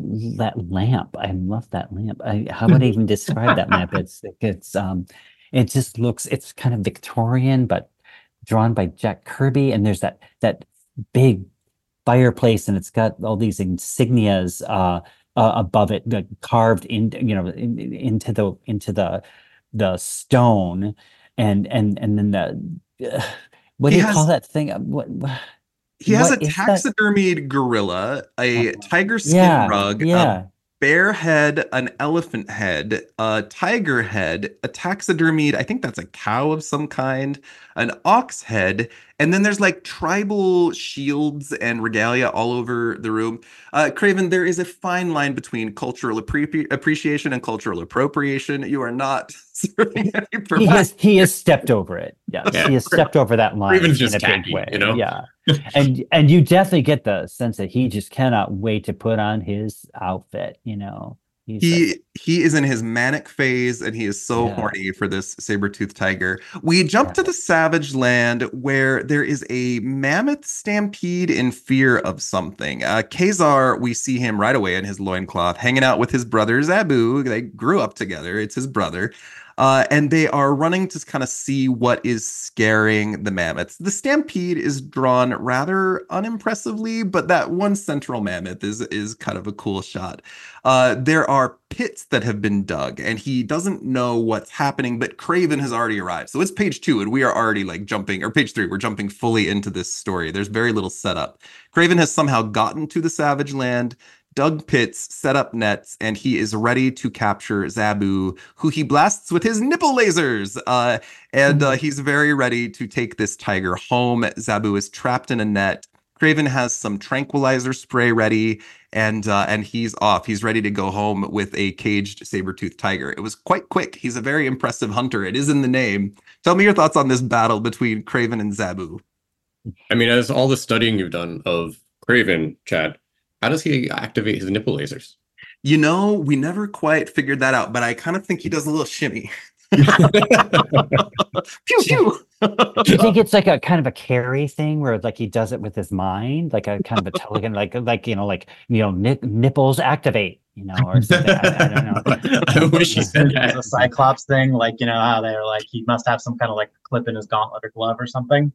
that lamp. I love that lamp. I, how would I even describe that lamp? It's it's um, it just looks. It's kind of Victorian, but drawn by Jack Kirby. And there's that that big fireplace, and it's got all these insignias uh, uh above it, like carved in, you know, in, into the into the the stone, and and and then the. Uh, what do you has, call that thing? What, he has what a taxidermied that? gorilla, a uh, tiger skin yeah, rug, yeah. a bear head, an elephant head, a tiger head, a taxidermied, I think that's a cow of some kind, an ox head, and then there's like tribal shields and regalia all over the room. Uh, Kraven, there is a fine line between cultural appre- appreciation and cultural appropriation. You are not serving any He has he has stepped over it. Yes, yeah. he has stepped over that line Kraven's just in a tacky, big way. You know? Yeah, and and you definitely get the sense that he just cannot wait to put on his outfit. You know. He's he he is in his manic phase and he is so yeah. horny for this saber-toothed tiger. We jump yeah. to the savage land where there is a mammoth stampede in fear of something. Uh Ka-Zar, we see him right away in his loincloth, hanging out with his brother Zabu. They grew up together. It's his brother. Uh, and they are running to kind of see what is scaring the mammoths. The stampede is drawn rather unimpressively, but that one central mammoth is is kind of a cool shot. Uh, there are pits that have been dug, and he doesn't know what's happening, but Kraven has already arrived. So it's page two, and we are already like jumping, or page three, we're jumping fully into this story. There's very little setup. Kraven has somehow gotten to the Savage Land. Doug Pitts set up nets and he is ready to capture Zabu, who he blasts with his nipple lasers. Uh, and uh, he's very ready to take this tiger home. Zabu is trapped in a net. Kraven has some tranquilizer spray ready, and uh, and he's off. He's ready to go home with a caged saber-toothed tiger. It was quite quick. He's a very impressive hunter. It is in the name. Tell me your thoughts on this battle between Kraven and Zabu. I mean, as all the studying you've done of Kraven, Chad, how does he activate his nipple lasers? You know, we never quite figured that out, but I kind of think he does a little shimmy. pew pew. Do you think it's like a kind of a Carrie thing where like he does it with his mind, like a kind of a token, like like you know, like you know, nipples activate, you know, or something. I, I don't know. I wish he said that. a Cyclops thing, like you know how they're like he must have some kind of like clip in his gauntlet or glove or something.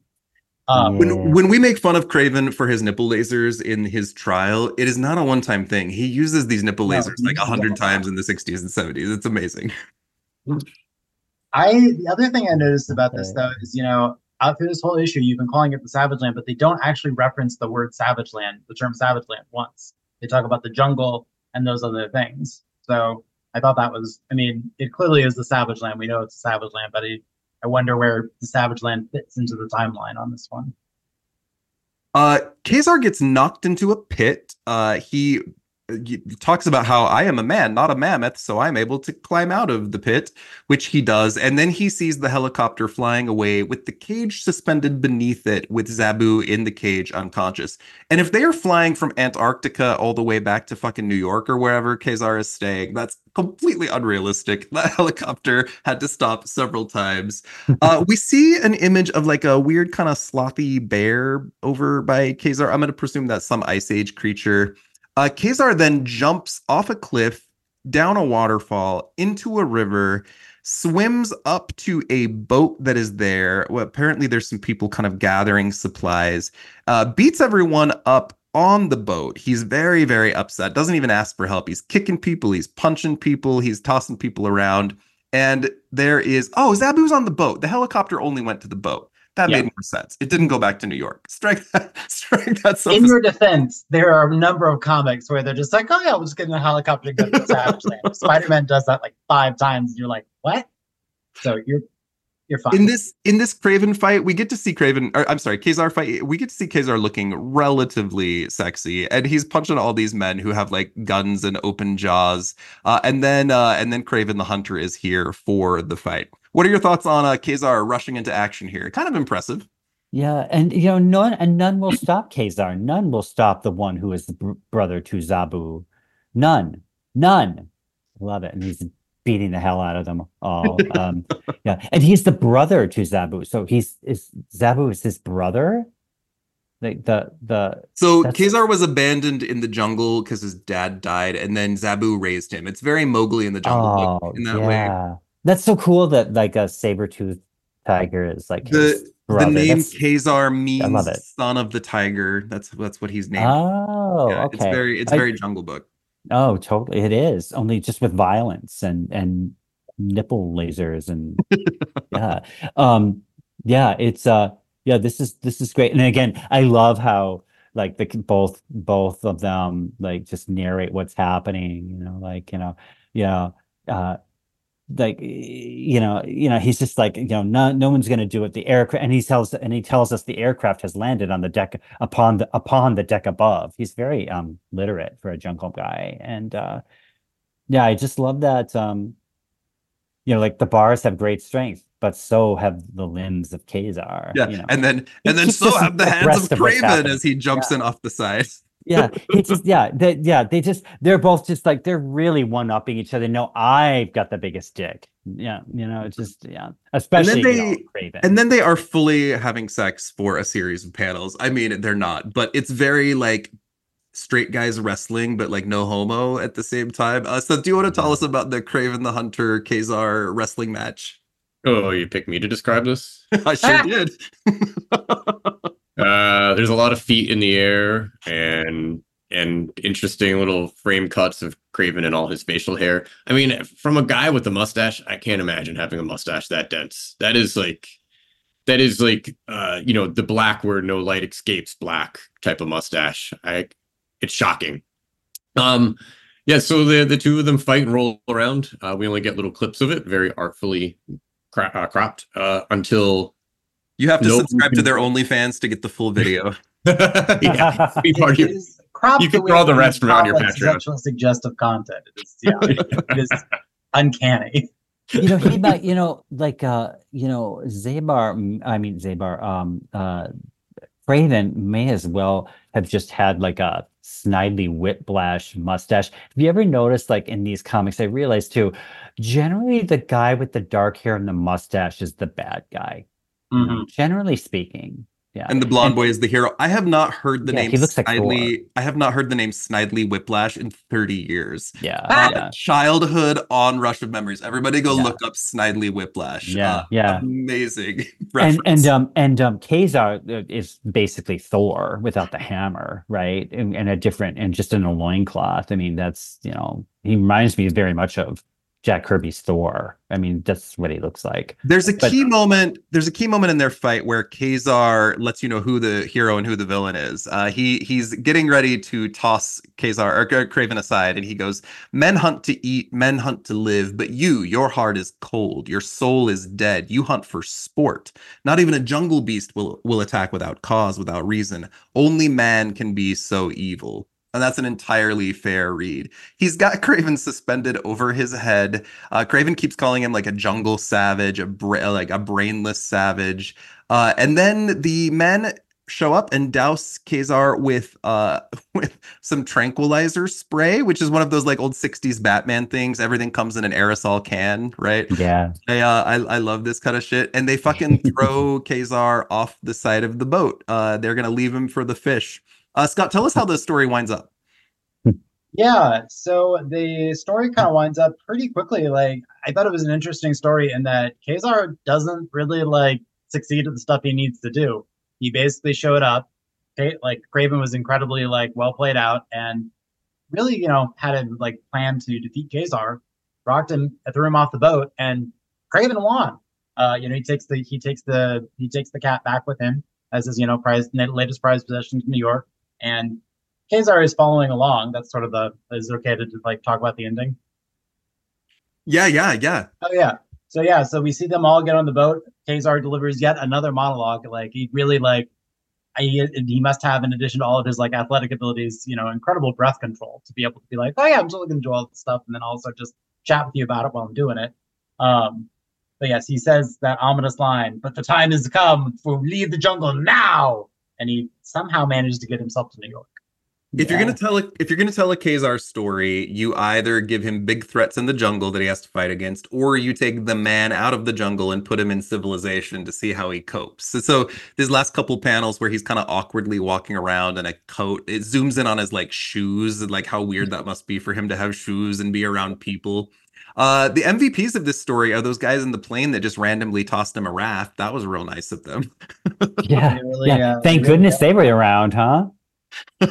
Um. When when we make fun of Kraven for his nipple lasers in his trial, it is not a one time thing. He uses these nipple no, lasers like a hundred times in the '60s and '70s. It's amazing. I the other thing I noticed about this though is you know out through this whole issue you've been calling it the Savage Land, but they don't actually reference the word Savage Land, the term Savage Land once. They talk about the jungle and those other things. So I thought that was, I mean, it clearly is the Savage Land. We know it's a Savage Land, but it, I wonder where the Savage Land fits into the timeline on this one. Uh, Ka-Zar gets knocked into a pit. Uh, he talks about how I am a man, not a mammoth, so I'm able to climb out of the pit, which he does. And then he sees the helicopter flying away with the cage suspended beneath it, with Zabu in the cage unconscious. And if they are flying from Antarctica all the way back to fucking New York or wherever Ka-Zar is staying, that's completely unrealistic. That helicopter had to stop several times. Uh, we see an image of like a weird kind of slothy bear over by Ka-Zar. I'm going to presume that's some ice age creature. Uh, Ka-Zar then jumps off a cliff, down a waterfall, into a river, swims up to a boat that is there. Well, apparently, there's some people kind of gathering supplies, uh, beats everyone up on the boat. He's very, very upset, doesn't even ask for help. He's kicking people, he's punching people, he's tossing people around. And there is, oh, Zabu's on the boat. The helicopter only went to the boat. That yeah. made more sense. It didn't go back to New York. Strike that. Strike that. In your defense, there are a number of comics where they're just like, "Oh yeah, we'll just get in a helicopter and go to Savage Land." Spider-Man does that like five times, you're like, "What?" So you're you're fine. In this in this Kraven fight, we get to see Kraven. Or, I'm sorry, Ka-Zar fight. We get to see Ka-Zar looking relatively sexy, and he's punching all these men who have like guns and open jaws. Uh, and then uh, and then Kraven the Hunter is here for the fight. What are your thoughts on uh, Ka-Zar rushing into action here? Kind of impressive. Yeah, and you know, none and none will stop Ka-Zar. None will stop the one who is the br- brother to Zabu. None, none. Love it, and he's beating the hell out of them all. Um, yeah, and he's the brother to Zabu. So he's is Zabu is his brother. Like the the. So Ka-Zar was abandoned in the jungle because his dad died, and then Zabu raised him. It's very Mowgli in the jungle oh, in that yeah. way. That's so cool that like a saber tooth tiger is like the the name that's, Ka-Zar means son of the tiger. That's that's what he's named. Oh, yeah, okay. It's very it's I, very Jungle Book. Oh, totally. It is only just with violence and and nipple lasers and yeah, um, yeah. It's uh, yeah. This is this is great. And again, I love how like the both both of them like just narrate what's happening. You know, like you know, yeah. Uh, like you know you know he's just like you know no no one's going to do it the aircraft and he tells and he tells us the aircraft has landed on the deck upon the upon the deck above he's very um literate for a jungle guy and uh yeah i just love that um you know like the bars have great strength but so have the limbs of Ka-Zar. Yeah, you know? and then and then so have the hands of Kraven as he jumps yeah. in off the side yeah he just yeah they, yeah they just they're both just like they're really one upping each other. No i've got the biggest dick. Yeah you know it's just yeah especially and then they you know, and then they are fully having sex for a series of panels. I mean they're not but it's very like straight guys wrestling but like no homo at the same time. Uh, so do you want to tell us about the Kraven the hunter Ka-Zar wrestling match? Oh you picked me to describe this? I sure did Uh, there's a lot of feet in the air and and interesting little frame cuts of Kraven and all his facial hair. I mean, from a guy with a mustache, I can't imagine having a mustache that dense. That is like that is like uh, you know, the black where no light escapes black type of mustache. I it's shocking. Um yeah, so the the two of them fight and roll around. Uh, we only get little clips of it, very artfully cra- uh, cropped, uh, until you have to nope. subscribe to their OnlyFans to get the full video. yeah, be part of you can draw the rest from on your Patreon. Suggestive content. It is, yeah, it is uncanny. You know, he might, you know, like, uh, you know, Zabar, I mean, Zabar, um, uh, Kraven may as well have just had like a snidely whiplash mustache. Have you ever noticed, like in these comics, I realized too, generally the guy with the dark hair and the mustache is the bad guy. Mm-hmm. Generally speaking, yeah. And the blonde and, boy is the hero. I have not heard the yeah, name he looks Snidely. Like I have not heard the name Snidely Whiplash in 30 years. Yeah. Uh, yeah. Childhood on Rush of Memories. Everybody go yeah. look up Snidely Whiplash. Yeah. Uh, yeah. Amazing. and and um and um Ka-Zar uh, is basically Thor without the hammer, right? And, and a different and just in a loincloth. I mean, that's you know, he reminds me very much of Jack Kirby's Thor. I mean, that's what he looks like. There's a but, key moment. There's a key moment in their fight where Ka-Zar lets you know who the hero and who the villain is. Uh, he he's getting ready to toss Ka-Zar or Kraven aside, and he goes, "Men hunt to eat, men hunt to live, but you, your heart is cold, your soul is dead. You hunt for sport. Not even a jungle beast will will attack without cause, without reason. Only man can be so evil." And that's an entirely fair read. He's got Kraven suspended over his head. Uh, Kraven keeps calling him like a jungle savage, a bra- like a brainless savage. Uh, and then the men show up and douse Ka-Zar with uh with some tranquilizer spray, which is one of those like old 60s Batman things. Everything comes in an aerosol can, right? Yeah. I uh, I, I love this kind of shit. And they fucking throw Ka-Zar off the side of the boat. Uh they're gonna leave him for the fish. Uh Scott, tell us how the story winds up. Yeah, so the story kind of winds up pretty quickly. Like I thought it was an interesting story in that Ka-Zar doesn't really like succeed at the stuff he needs to do. He basically showed up. Like Kraven was incredibly like well played out and really, you know, had a like plan to defeat Ka-Zar, rocked him, threw him off the boat, and Kraven won. Uh, you know, he takes the he takes the he takes the cat back with him as his you know prize latest prize possession to New York, and Ka-Zar is following along. That's sort of the is it okay to like talk about the ending? Yeah, yeah, yeah. Oh yeah. So yeah, so we see them all get on the boat. Ka-Zar delivers yet another monologue. Like he really like he, he must have, in addition to all of his like athletic abilities, you know, incredible breath control to be able to be like, oh yeah, I'm totally gonna do all this stuff, and then also just chat with you about it while I'm doing it. Um, but yes, he says that ominous line, but the time has come for leave the jungle now, and he somehow manages to get himself to New York. If yeah. you're gonna tell a if you're gonna tell a Ka-Zar story, you either give him big threats in the jungle that he has to fight against, or you take the man out of the jungle and put him in civilization to see how he copes. So, so these last couple panels where he's kind of awkwardly walking around in a coat, it zooms in on his like shoes and like how weird mm-hmm. that must be for him to have shoes and be around people. Uh, the MVPs of this story are those guys in the plane that just randomly tossed him a raft. That was real nice of them. yeah, really, yeah. Uh, Thank goodness they were around, huh?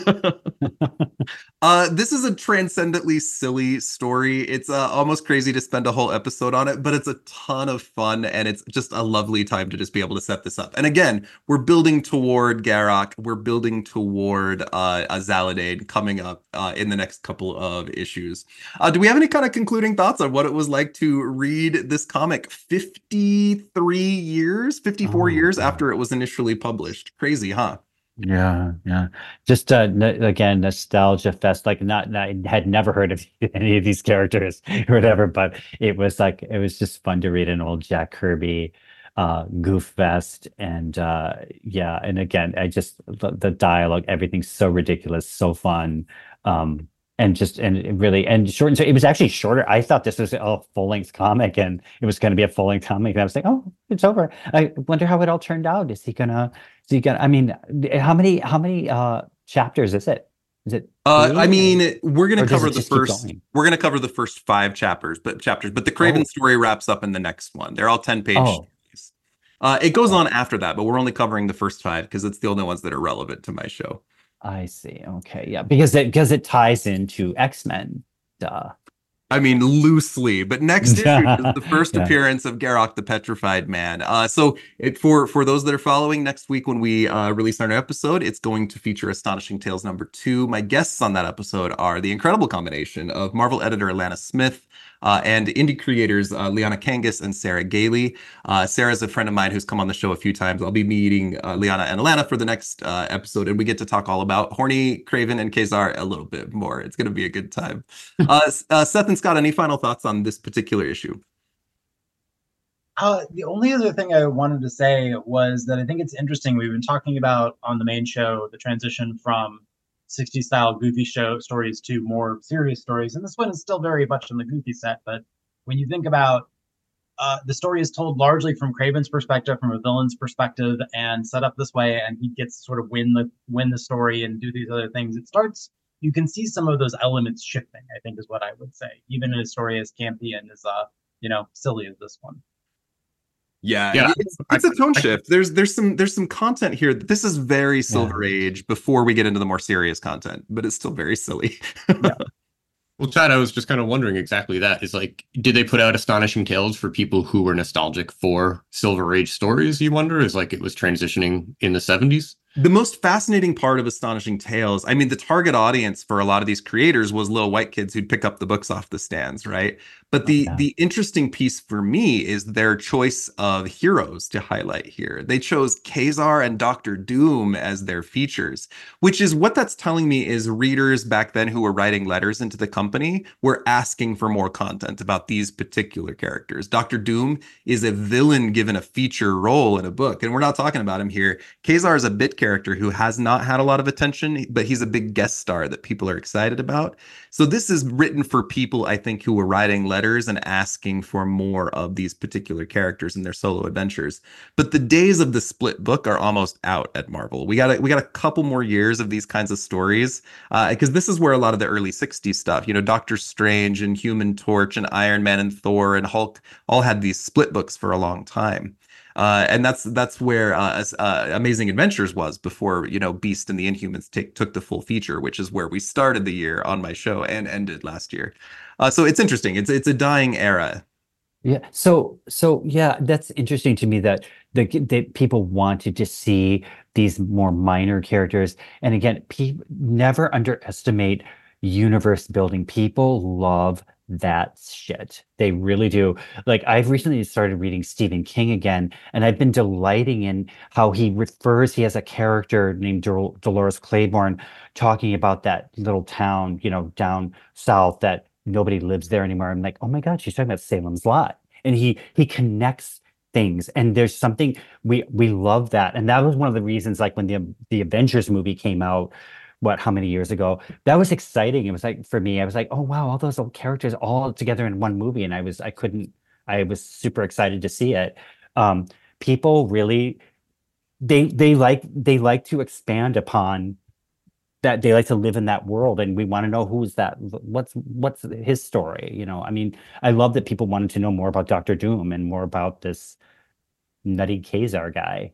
uh, this is a transcendently silly story. It's uh, almost crazy to spend a whole episode on it, but it's a ton of fun and it's just a lovely time to just be able to set this up. And again, we're building toward Garokk. We're building toward uh, a Zaladane coming up uh, in the next couple of issues. Uh, do we have any kind of concluding thoughts on what it was like to read this comic 53 years, 54 oh, years God. after it was initially published? Crazy, huh? Yeah, yeah. Just uh, n- again, nostalgia fest. Like, not, not had never heard of any of these characters or whatever, but it was like it was just fun to read an old Jack Kirby uh goof fest and uh yeah and again i just the, the dialogue everything's so ridiculous so fun um and just and really and short and so it was actually shorter. I thought this was a full length comic and it was going to be a full length comic. And I was like, oh, it's over. I wonder how it all turned out. Is he gonna? Is he gonna? I mean, how many how many uh chapters is it? Is it? Uh, I mean, we're gonna cover the first. We're gonna cover the first five chapters, but chapters. But the Kraven oh. story wraps up in the next one. They're all ten page. Oh. Uh, it goes oh. on after that, but we're only covering the first five because it's the only ones that are relevant to my show. I see. Okay, yeah, because it because it ties into X Men. Duh. I mean, loosely, but next issue is the first yeah. appearance of Garokk the Petrified Man. Uh, so, it, for for those that are following, next week when we uh, release our new episode, it's going to feature Astonishing Tales number two. My guests on that episode are the incredible combination of Marvel editor Alanna Smith, uh, and indie creators uh, Liana Kangas and Sarah Gailey. Uh, Sarah's a friend of mine who's come on the show a few times. I'll be meeting uh, Liana and Alanna for the next uh, episode, and we get to talk all about Horny, Kraven, and Ka-Zar a little bit more. It's going to be a good time. Uh, Seth and Scott, any final thoughts on this particular issue? Uh, the only other thing I wanted to say was that I think it's interesting. We've been talking about on the main show the transition from 60 style goofy show stories to more serious stories. And this one is still very much in the goofy set. But when you think about uh, the story is told largely from Kraven's perspective, from a villain's perspective, and set up this way, and he gets to sort of win the win the story and do these other things. It starts. You can see some of those elements shifting. I think is what I would say, even in a story as campy and as uh you know silly as this one. Yeah, yeah. It's, it's a tone shift. There's there's some there's some content here. This is very Silver yeah. Age before we get into the more serious content, but it's still very silly. yeah. Well, Chad, I was just kind of wondering exactly that. Is like, did they put out astonishing tales for people who were nostalgic for Silver Age stories? You wonder, is like it was transitioning in the 70s? the most fascinating part of astonishing tales i mean the target audience for a lot of these creators was little white kids who'd pick up the books off the stands right But oh, the Yeah. the interesting piece for me is their choice of heroes to highlight here. They chose Kazar and Doctor Doom as their features, which is what that's telling me is readers back then who were writing letters into the company were asking for more content about these particular characters. Doctor Doom is a villain given a feature role in a book, and we're not talking about him here. Kazar is a bit character who has not had a lot of attention, but he's a big guest star that people are excited about. So this is written for people, I think, who were writing letters and asking for more of these particular characters in their solo adventures. But the days of the split book are almost out at Marvel. We got a, we got a couple more years of these kinds of stories uh, because this is where a lot of the early '60s stuff, you know, Doctor Strange and Human Torch and Iron Man and Thor and Hulk all had these split books for a long time. Uh, and that's that's where uh, uh, Amazing Adventures was before you know Beast and the Inhumans take, took the full feature, which is where we started the year on my show and ended last year. Uh, so it's interesting. It's it's a dying era. Yeah. So so yeah, that's interesting to me that the that people wanted to see these more minor characters. And again, pe never underestimate universe building. People love that shit. They really do. Like I've recently started reading Stephen King again, and I've been delighting in how he refers. He has a character named Dol- Dolores Claiborne talking about that little town, you know, down south that nobody lives there anymore. I'm like, oh my God, she's talking about Salem's Lot. And he he connects things. And there's something we we love that. And that was one of the reasons, like when the the Avengers movie came out, what, how many years ago? That was exciting. It was like for me, I was like, oh wow, all those old characters all together in one movie. And I was I couldn't, I was super excited to see it. Um, people really they they like they like to expand upon that they like to live in that world and we want to know who's that what's what's his story you know i mean i love that people wanted to know more about dr doom and more about this nutty kazar guy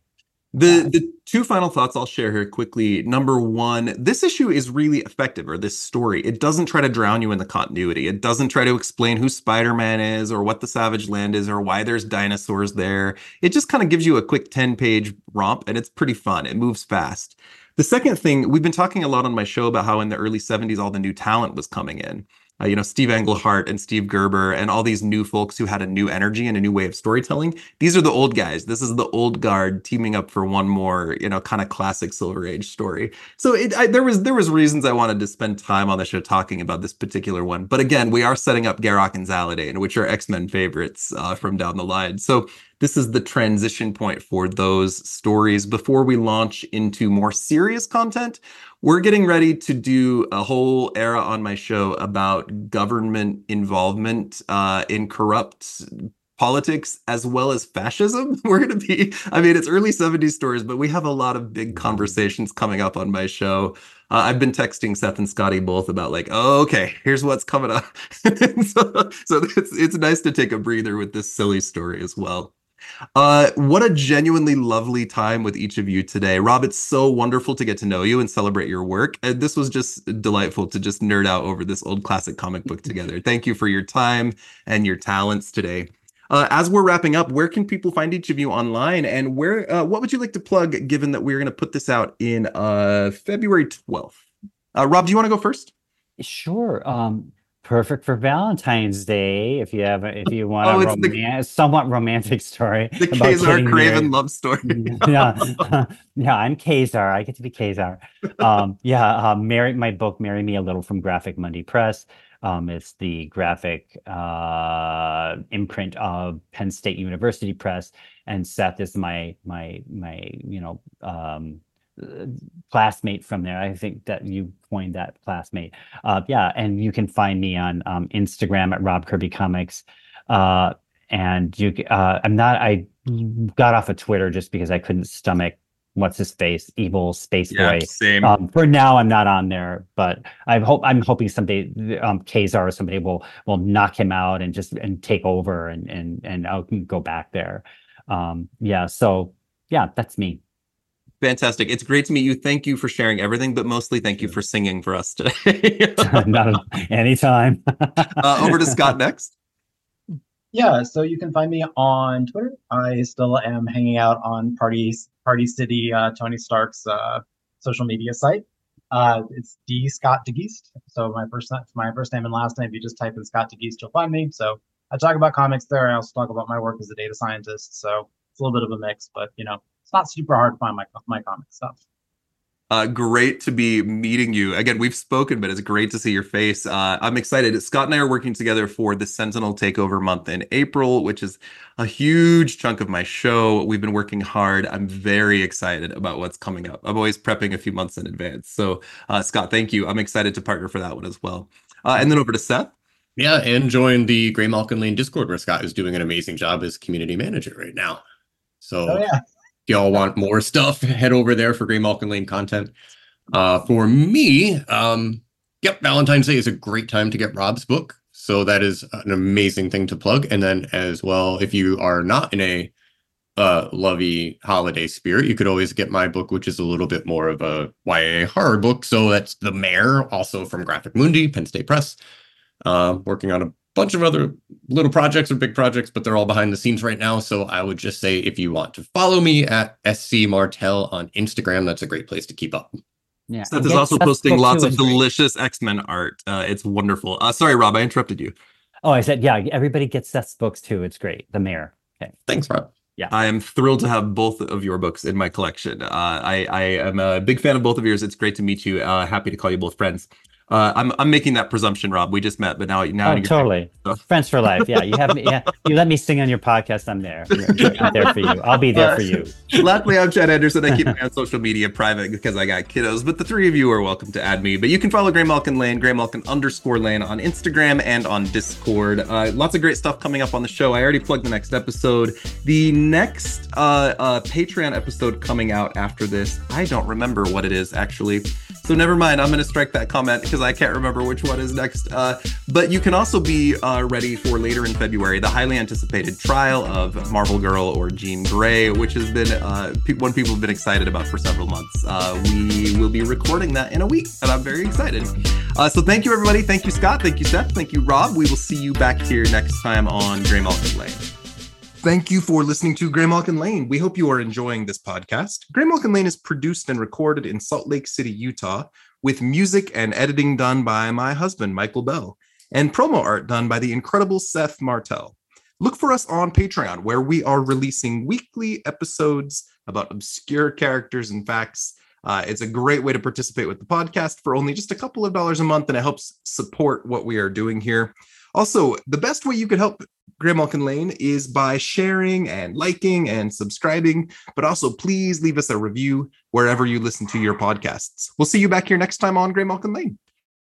The the two final thoughts I'll share here quickly. Number one, this issue is really effective, or this story. It doesn't try to drown you in the continuity. It doesn't try to explain who Spider-Man is or what the Savage Land is or why there's dinosaurs there. It just kind of gives you a quick 10-page romp, and it's pretty fun. It moves fast. The second thing, we've been talking a lot on my show about how in the early 70s all the new talent was coming in. Uh, you know, Steve Englehart and Steve Gerber and all these new folks who had a new energy and a new way of storytelling. These are the old guys. This is the old guard teaming up for one more, you know, kind of classic Silver Age story. So it, I, there was there was reasons I wanted to spend time on the show talking about this particular one. But again, we are setting up Garokk and Zaladane, which are X Men favorites uh, from down the line. So this is the transition point for those stories before we launch into more serious content. We're getting ready to do a whole era on my show about government involvement uh, in corrupt politics as well as fascism. We're going to be, I mean, it's early 70s stories, but we have a lot of big conversations coming up on my show. Uh, I've been texting Seth and Scotty both about like, oh, okay, here's what's coming up. so, so it's it's nice to take a breather with this silly story as well. Uh, what a genuinely lovely time with each of you today. Rob, it's so wonderful to get to know you and celebrate your work. And this was just delightful to just nerd out over this old classic comic book together. Thank you for your time and your talents today. Uh, as we're wrapping up, where can people find each of you online, and where? Uh, what would you like to plug? Given that we're going to put this out in uh, February twelfth, uh, Rob, do you want to go first? sure um perfect for valentine's day if you have a, if you want Oh, a it's the- somewhat romantic story The about Kazar Kraven love story. yeah. Yeah i'm kazar. I get to be kazar. Um yeah uh, marry my book marry me a little from Graphic Mundi press um it's the graphic uh imprint of penn state university press and seth is my my my you know um uh, classmate from there i think that you coined that classmate uh yeah and you can find me on um instagram at rob kirby comics uh and you uh i'm not i got off of twitter just because i couldn't stomach what's his face evil space boy same. um, for now, I'm not on there, but I hope I'm hoping someday um, Kazar or somebody will will knock him out and just and take over and and and I'll go back there. Um, yeah, so yeah, that's me. Fantastic. It's great to meet you. Thank you for sharing everything, but mostly thank you for singing for us today. not anytime. uh, over to Scott next. Yeah, so you can find me on Twitter. I still am hanging out on Party Party City, uh, Tony Stark's uh, social media site. Uh, it's D Scott DeGeest. So my first my first name and last name. If you just type in Scott DeGeest, you'll find me. So I talk about comics there. I also talk about my work as a data scientist. So it's a little bit of a mix, but you know, it's not super hard to find my my comic stuff. Uh, great to be meeting you again. We've spoken, but it's great to see your face. Uh, I'm excited. Scott and I are working together for the Sentinel Takeover month in April, which is a huge chunk of my show. We've been working hard. I'm very excited about what's coming up. I'm always prepping a few months in advance. So, uh, Scott, thank you. I'm excited to partner for that one as well. Uh, and then over to Seth. Yeah, and join the Graymalkin Lane Discord where Scott is doing an amazing job as community manager right now. So Oh yeah. Y'all want more stuff, head over there for Graymalkin Lane content. Uh, for me, um, yep, Valentine's Day is a great time to get Rob's book. So that is an amazing thing to plug. And then as well, if you are not in a uh lovey holiday spirit, you could always get my book, which is a little bit more of a YA horror book. So that's The Mare, also from Graphic Mundi, Penn State Press. Uh, working on a bunch of other little projects or big projects, but they're all behind the scenes right now. So I would just say if you want to follow me at SC Martel on Instagram, that's a great place to keep up. Yeah. Seth is also Seth's posting lots of delicious X Men art. Uh, it's wonderful. Uh, sorry, Rob, I interrupted you. Oh, I said, yeah, everybody gets Seth's books too. It's great. The Mare. Okay. Thanks, Rob. Yeah. I am thrilled to have both of your books in my collection. Uh, I, I am a big fan of both of yours. It's great to meet you. Uh, happy to call you both friends. Uh, I'm I'm making that presumption, Rob. We just met, but now now Oh, you're- totally. stuff. Friends for life. Yeah. You have me. Yeah. You let me sing on your podcast. I'm there. I'm there for you. I'll be there for you. Luckily, I'm Chad Anderson. I keep my social media private because I got kiddos, but the three of you are welcome to add me. But you can follow Graymalkin Lane, Graymalkin underscore Lane on Instagram and on Discord. Uh, lots of great stuff coming up on the show. I already plugged the next episode. The next uh, uh, Patreon episode coming out after this, I don't remember what it is actually. So never mind. I'm going to strike that comment because I can't remember which one is next. Uh, but you can also be uh, ready for later in February the highly anticipated trial of Marvel Girl or Jean Grey, which has been uh, one people have been excited about for several months. Uh, we will be recording that in a week, and I'm very excited. Uh, so thank you, everybody. Thank you, Scott. Thank you, Seth. Thank you, Rob. We will see you back here next time on Graymalkin Lane. Thank you for listening to Graymalkin Lane. We hope you are enjoying this podcast. Graymalkin Lane is produced and recorded in Salt Lake City, Utah, with music and editing done by my husband, Michael Bell, and promo art done by the incredible Seth Martel. Look for us on Patreon, where we are releasing weekly episodes about obscure characters and facts. Uh, it's a great way to participate with the podcast for only just a couple of dollars a month, and it helps support what we are doing here. Also, the best way you could help Graymalkin Lane is by sharing and liking and subscribing, but also please leave us a review wherever you listen to your podcasts. We'll see you back here next time on Graymalkin Lane.